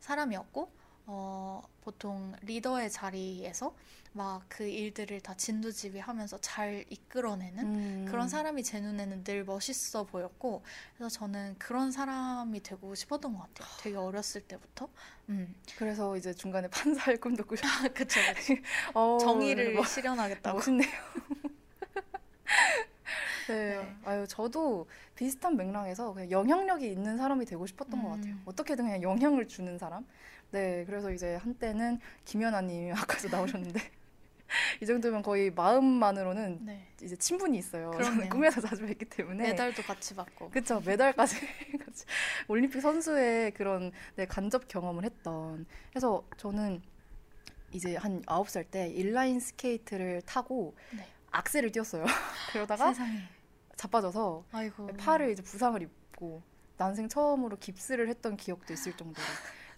사람이었고 어, 보통 리더의 자리에서 막 그 일들을 다 진두지휘하면서 잘 이끌어내는 음. 그런 사람이 제 눈에는 늘 멋있어 보였고 그래서 저는 그런 사람이 되고 싶었던 것 같아요. 되게 어렸을 때부터. 음. 그래서 이제 중간에 판사의 꿈도 꾸셨. 그쵸, 그쵸. 어, 정의를 뭐, 실현하겠다고. 멋있네요. 네. 네. 아유 저도 비슷한 맥락에서 그냥 영향력이 있는 사람이 되고 싶었던 것 같아요. 음. 어떻게든 그냥 영향을 주는 사람. 네. 그래서 이제 한때는 김연아님이 아까도 나오셨는데 이 정도면 거의 마음만으로는 네. 이제 친분이 있어요. 꿈에서 자주 뵀기 때문에. 메달도 같이 받고. 그쵸 메달까지 같이 올림픽 선수의 그런 네, 간접 경험을 했던 그래서 저는 이제 한 아홉 살 때 인라인 스케이트를 타고 네. 악셀을 뛰었어요 그러다가 세상에. 자빠져서 아이고. 팔을 이제 부상을 입고 난생 처음으로 깁스를 했던 기억도 있을 정도로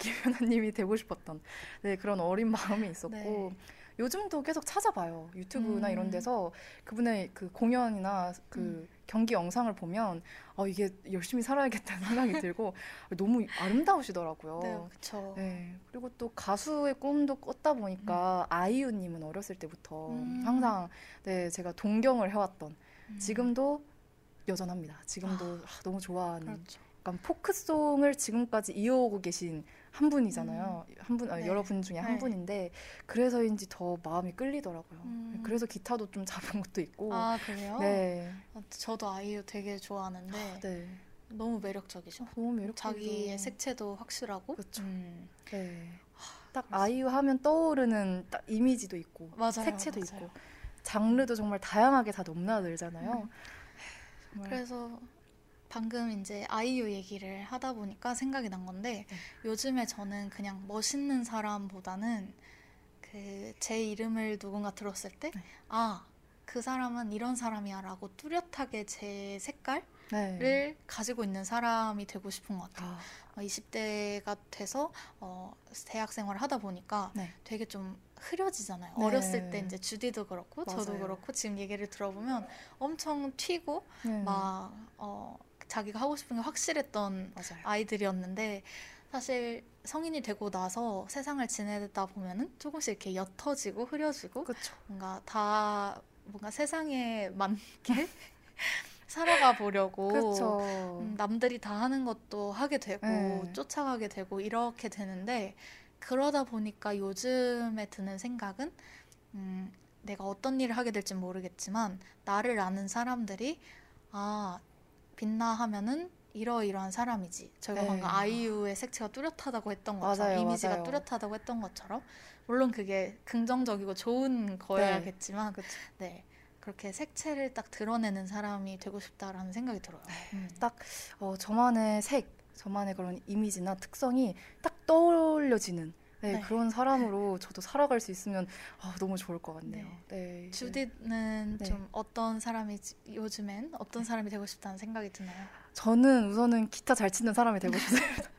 김연아님이 되고 싶었던 네 그런 어린 마음이 있었고 네. 요즘도 계속 찾아봐요 유튜브나 음. 이런 데서 그분의 그 공연이나 그 음. 경기 영상을 보면 어 이게 열심히 살아야겠다는 생각이 들고 너무 아름다우시더라고요. 네, 그쵸. 네, 그리고 또 가수의 꿈도 꿨다 보니까 아이유님은 어렸을 때부터 음. 항상 네 제가 동경을 해왔던 음. 지금도 여전합니다. 지금도 아, 너무 좋아하는 그렇죠. 약간 포크송을 지금까지 이어오고 계신 한 분이잖아요. 한 분, 아, 네. 여러 분 중에 한 네. 분인데 그래서인지 더 마음이 끌리더라고요. 음. 그래서 기타도 좀 잡은 것도 있고. 아, 그래요? 네. 아, 저도 아이유 되게 좋아하는데 네. 너무 매력적이죠. 너무 매력적이죠. 자기의 색채도 확실하고. 그쵸. 음. 네. 딱 아이유 하면 떠오르는 딱 이미지도 있고 맞아요. 색채도 맞아요. 있고 장르도 정말 다양하게 다 넘나들잖아요. 음. 정말 그래서 방금 이제 아이유 얘기를 하다 보니까 생각이 난 건데 네. 요즘에 저는 그냥 멋있는 사람보다는 그 제 이름을 누군가 들었을 때 네. 아, 그 사람은 이런 사람이야 라고 뚜렷하게 제 색깔을 네. 가지고 있는 사람이 되고 싶은 것 같아요. 아, 20대가 돼서 어, 대학 생활을 하다 보니까 네. 되게 좀 흐려지잖아요. 네. 어렸을 때 이제 주디도 그렇고 저도 맞아요. 그렇고 지금 얘기를 들어보면 엄청 튀고 네. 막 어, 자기가 하고 싶은 게 확실했던 맞아요. 아이들이었는데 사실 성인이 되고 나서 세상을 지내다 보면은 조금씩 이렇게 옅어지고 흐려지고 그렇죠. 뭔가 다 뭔가 세상에 맞게 살아가 보려고. 음, 남들이 다 하는 것도 하게 되고 네. 쫓아가게 되고 이렇게 되는데 그러다 보니까 요즘에 드는 생각은 음, 내가 어떤 일을 하게 될지 모르겠지만 나를 아는 사람들이 아 빛나 하면은 이러이러한 사람이지. 저희가 네. 방금 아이유의 색채가 뚜렷하다고 했던 것처럼 맞아요, 이미지가 맞아요. 뚜렷하다고 했던 것처럼 물론 그게 긍정적이고 좋은 거여야겠지만 네. 그렇게 색채를 딱 드러내는 사람이 되고 싶다라는 생각이 들어요. 음. 딱 어, 저만의 색, 저만의 그런 이미지나 특성이 딱 떠올려지는 네, 네. 그런 사람으로 저도 살아갈 수 있으면 아, 너무 좋을 것 같네요. 네. 이제 주디는 네. 좀 어떤 사람이 요즘엔 어떤 사람이 되고 싶다는 생각이 드나요? 저는 우선은 기타 잘 치는 사람이 되고 싶습니다.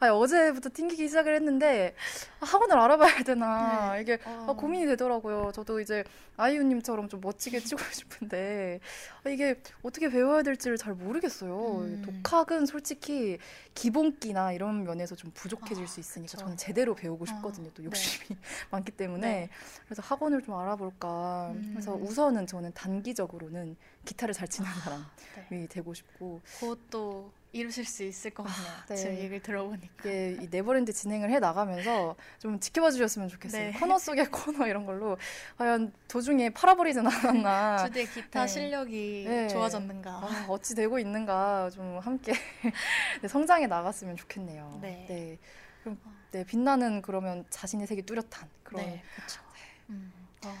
아니, 어제부터 튕기기 시작을 했는데 아, 학원을 알아봐야 되나 이게 어. 아, 고민이 되더라고요. 저도 이제 아이유님처럼 좀 멋지게 치고 싶은데 아, 이게 어떻게 배워야 될지를 잘 모르겠어요. 음. 독학은 솔직히 기본기나 이런 면에서 좀 부족해질 아, 수 있으니까 그쵸. 저는 제대로 배우고 어, 싶거든요. 또 네. 욕심이 많기 때문에 네. 그래서 학원을 좀 알아볼까. 음. 그래서 우선은 저는 단기적으로는 기타를 잘 치는 사람이 네. 되고 싶고 그것도 이루실 수 있을 것 같네요. 네. 지금 얘기를 들어보니까. 이게 이 네버랜드 진행을 해 나가면서 좀 지켜봐 주셨으면 좋겠어요. 네. 코너 속의 코너 이런 걸로 과연 도중에 팔아버리진 않았나. 주디의 기타 네. 실력이 네. 좋아졌는가. 아, 어찌 되고 있는가 좀 함께 네, 성장해 나갔으면 좋겠네요. 네. 그럼 네, 빛나는 그러면 자신의 색이 뚜렷한 그런 네, 그렇죠. 음. 어,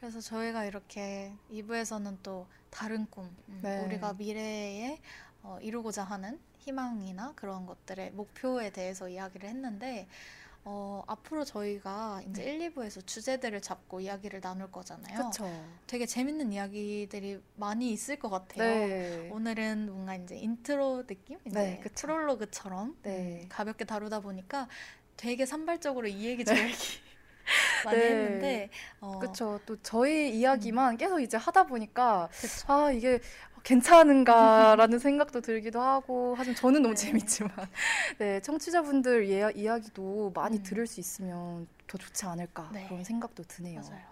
그래서 저희가 이렇게 2부에서는 또 다른 꿈, 음, 네. 우리가 미래에 어, 이루고자 하는 희망이나 그런 것들의 목표에 대해서 이야기를 했는데 어, 앞으로 저희가 이제 네. 1, 2부에서 주제들을 잡고 이야기를 나눌 거잖아요. 그렇죠. 되게 재밌는 이야기들이 많이 있을 것 같아요. 네. 오늘은 뭔가 이제 인트로 느낌, 이제 네, 그쵸. 프롤로그처럼 네. 음, 가볍게 다루다 보니까 되게 산발적으로 이 얘기 저 얘기 많이 네. 했는데 어, 그렇죠. 또 저희 이야기만 계속 이제 하다 보니까 그쵸. 아 이게 괜찮은가라는 생각도 들기도 하고 하지만 저는 너무 네. 재밌지만 네 청취자분들 예, 이야기도 많이 음. 들을 수 있으면 더 좋지 않을까 네. 그런 생각도 드네요. 맞아요.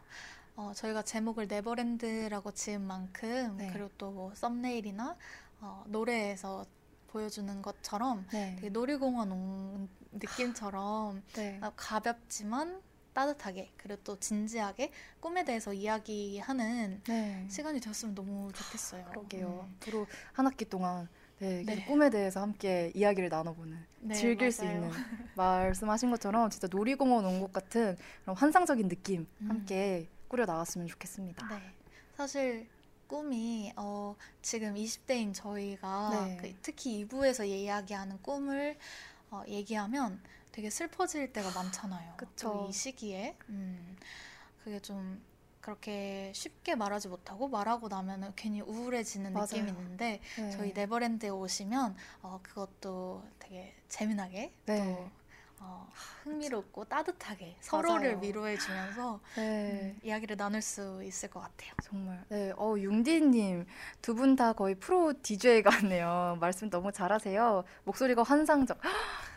어, 저희가 제목을 네버랜드라고 지은 만큼 네. 그리고 또 뭐 썸네일이나 어, 노래에서 보여주는 것처럼 네. 되게 놀이공원 온 느낌처럼 네. 어, 가볍지만 따뜻하게 그리고 또 진지하게 꿈에 대해서 이야기하는 네. 시간이 되었으면 너무 좋겠어요. 그러게요. 음. 앞으로 한 학기 동안 네, 네. 꿈에 대해서 함께 이야기를 나눠보는 네, 즐길 수 맞아요. 있는 말씀하신 것처럼 진짜 놀이공원 온 것 같은 그런 환상적인 느낌 음. 함께 꾸려 나왔으면 좋겠습니다. 네. 사실 꿈이 어, 지금 20대인 저희가 네. 그 특히 2부에서 이야기하는 꿈을 어, 얘기하면 되게 슬퍼질 때가 많잖아요. 그쵸. 또이 시기에. 음, 그게 좀 그렇게 쉽게 말하지 못하고 말하고 나면은 괜히 우울해지는 맞아요. 느낌이 있는데 네. 저희 네버랜드에 오시면 어, 그것도 되게 재미나게 네. 또 어, 흥미롭고 따뜻하게 서로를 맞아요. 위로해주면서 네. 음, 이야기를 나눌 수 있을 것 같아요. 정말. 네, 어, 융디님, 두 분 다 거의 프로 DJ 같네요. 말씀 너무 잘하세요. 목소리가 환상적.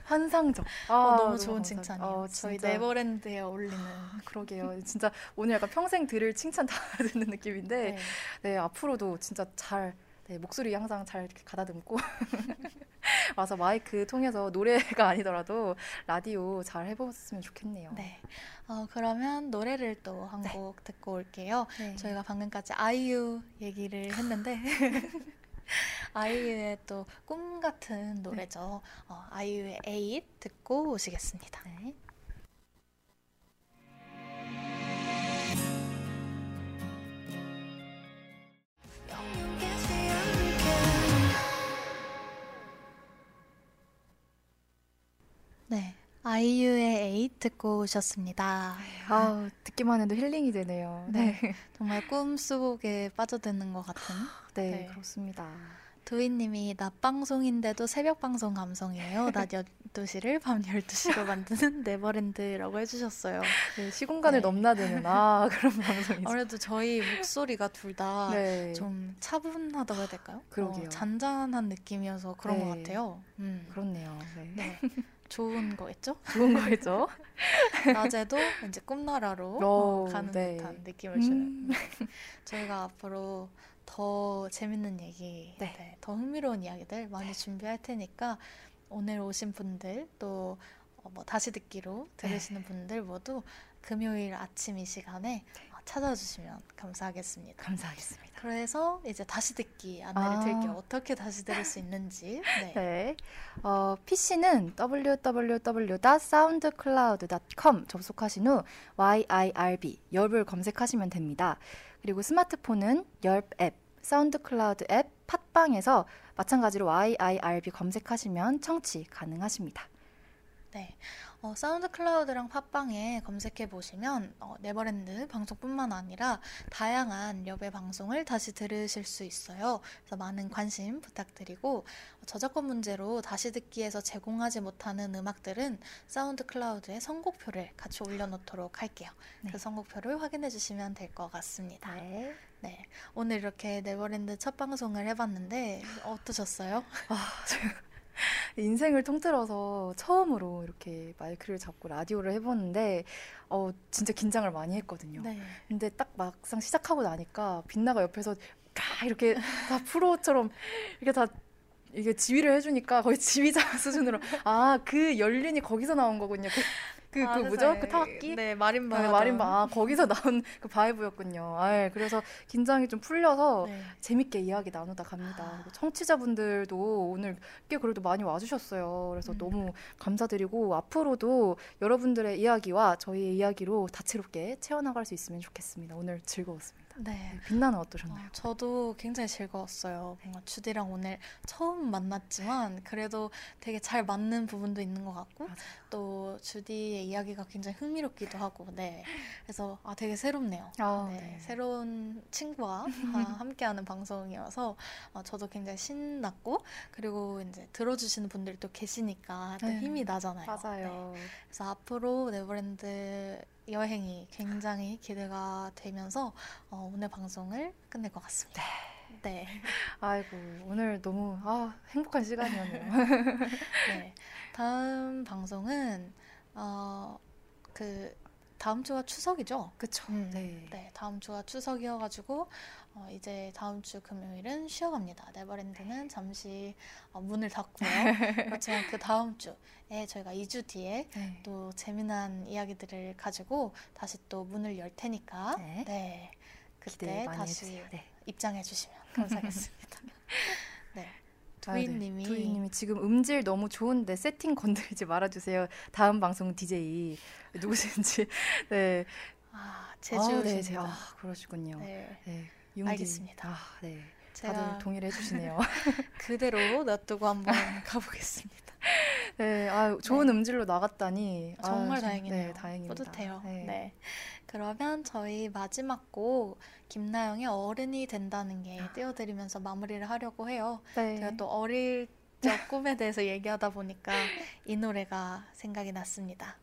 환상적. 아, 어, 너무 좋은. 칭찬이에요. 어, 저희. 네버랜드에 어울리는. 그러게요. 진짜 오늘 약간 평생 들을 칭찬 다 듣는 느낌인데, 네. 네, 앞으로도 진짜 잘, 네, 목소리 항상 잘 이렇게 가다듬고, 와서 마이크 통해서 노래가 아니더라도 라디오 잘 해보셨으면 좋겠네요. 네. 어, 그러면 노래를 또한 네. 곡 듣고 올게요. 네. 저희가 방금까지 아이유 얘기를 했는데 아이유의 또 꿈 같은 노래죠. 어, 아이유의 에잇 듣고 오시겠습니다. 네. 아이유의 에잇 듣고 오셨습니다. 아, 듣기만 해도 힐링이 되네요. 네. 정말 꿈속에 빠져드는 것 같은 네, 네. 그렇습니다. 도희님이 낮 방송인데도 새벽 방송 감성이에요. 낮 12시를 밤 12시로 만드는 네버랜드라고 해주셨어요. 네, 시공간을 네. 넘나드는 아 그런 방송이죠. 아무래도 저희 목소리가 둘 다좀 네, 차분하다고 해야 될까요? 그러게요. 어, 잔잔한 느낌이어서 그런 것 네. 같아요. 음. 그렇네요. 네. 네. 좋은 거겠죠? 좋은 거죠. 낮에도 이제 꿈나라로 어, 어, 가는 네. 듯한 느낌을 주는. 음. 네. 저희가 앞으로 더 재밌는 얘기, 네. 네, 더 흥미로운 이야기들 많이 준비할 테니까 오늘 오신 분들 또 어, 뭐 다시 듣기로 들으시는 분들 모두 금요일 아침 이 시간에 어, 찾아주시면 감사하겠습니다. 감사하겠습니다. 그래서 이제 다시 듣기 안내를 아. 드릴게요. 어떻게 다시 들을 수 있는지. 네. 네. 어, PC는 www.soundcloud.com 접속하신 후 YIRB 열을 검색하시면 됩니다. 그리고 스마트폰은 열 앱, 사운드클라우드 앱, 팟빵에서 마찬가지로 YIRB 검색하시면 청취 가능하십니다. 네. 어, 사운드 클라우드랑 팟빵에 검색해 보시면 어, 네버랜드 방송뿐만 아니라 다양한 렵의 방송을 다시 들으실 수 있어요. 그래서 많은 관심 부탁드리고 어, 저작권 문제로 다시 듣기에서 제공하지 못하는 음악들은 사운드 클라우드에 선곡표를 같이 올려놓도록 할게요. 네. 그 선곡표를 확인해 주시면 될 것 같습니다. 네. 네. 오늘 이렇게 네버랜드 첫 방송을 해봤는데 어떠셨어요? 인생을 통틀어서 처음으로 이렇게 마이크를 잡고 라디오를 해보는데 어, 진짜 긴장을 많이 했거든요. 네. 근데 딱 막상 시작하고 나니까 빛나가 옆에서 까 이렇게 다 프로처럼 이렇게 다 이게 지휘를 해주니까 거의 지휘자 수준으로 아그 연륜이 거기서 나온 거군요. 그, 그, 그 뭐죠? 그 타악기? 네, 마림바. 네, 마림바 아, 거기서 나온 그 바이브였군요. 아, 그래서 긴장이 좀 풀려서 네. 재밌게 이야기 나누다 갑니다. 아. 청취자분들도 오늘 꽤 그래도 많이 와주셨어요. 그래서 음. 너무 감사드리고 앞으로도 여러분들의 이야기와 저희의 이야기로 다채롭게 채워나갈 수 있으면 좋겠습니다. 오늘 즐거웠습니다. 네. 빛나는 어떠셨나요? 어, 저도 굉장히 즐거웠어요. 뭔가 주디랑 오늘 처음 만났지만 그래도 되게 잘 맞는 부분도 있는 것 같고 맞아요. 또 주디의 이야기가 굉장히 흥미롭기도 하고 네. 그래서 아 되게 새롭네요. 아, 네, 네. 새로운 친구와 아, 함께하는 방송이어서 어, 저도 굉장히 신났고 그리고 이제 들어주시는 분들이 또 계시니까 또 네. 힘이 나잖아요. 네. 맞아요. 그래서 앞으로 네버랜드 여행이 굉장히 기대가 되면서 어, 오늘 방송을 끝낼 것 같습니다. 네. 아이고, 오늘 너무 아, 행복한 시간이었네요. 네. 다음 방송은 어, 그 다음 주가 추석이죠? 그쵸. 음, 네. 네, 다음 주가 추석이어가지고 어, 이제 다음 주 금요일은 쉬어갑니다. 네버랜드는 잠시 어, 문을 닫고요. 그렇지만 그 다음 주에 저희가 2주 뒤에 네. 또 재미난 이야기들을 가지고 다시 또 문을 열 테니까 네. 네, 그때 다시. 네. 입장해 주시면 감사하겠습니다. 네, 아, 네. 두희님이 지금 음질 너무 좋은데 세팅 건드리지 말아주세요. 다음 방송 DJ 누구신지. 네. 아, 아, 네, 제주입니다. 제- 아, 그러시군요. 네, 네. 융디. 알겠습니다. 아, 네. 다들 동의를 해주시네요. 그대로 놔두고 한번 가보겠습니다. 네, 아, 좋은 네. 음질로 나갔다니. 아, 정말 좀- 다행이네요. 네, 다행입니다. 뿌듯해요. 네. 네. 그러면 저희 마지막 곡 김나영의 어른이 된다는 게 띄워드리면서 마무리를 하려고 해요. 네. 제가 또 어릴 적 꿈에 대해서 얘기하다 보니까 이 노래가 생각이 났습니다.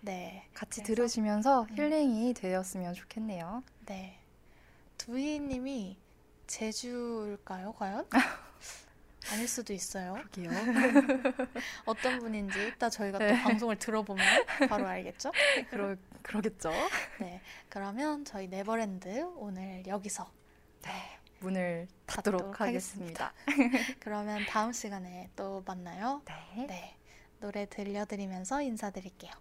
네. 같이 그래서- 들으시면서 음. 힐링이 되었으면 좋겠네요. 네. 두희님이 제주일까요, 과연? 아닐 수도 있어요. 그러게요. 어떤 분인지 이따 저희가 또 네. 방송을 들어보면 바로 알겠죠? 그러, 그러겠죠. 네. 그러면 저희 네버랜드 오늘 여기서 네. 문을 닫도록 닫도록 하겠습니다. 그러면 다음 시간에 또 만나요. 네. 네. 노래 들려드리면서 인사드릴게요.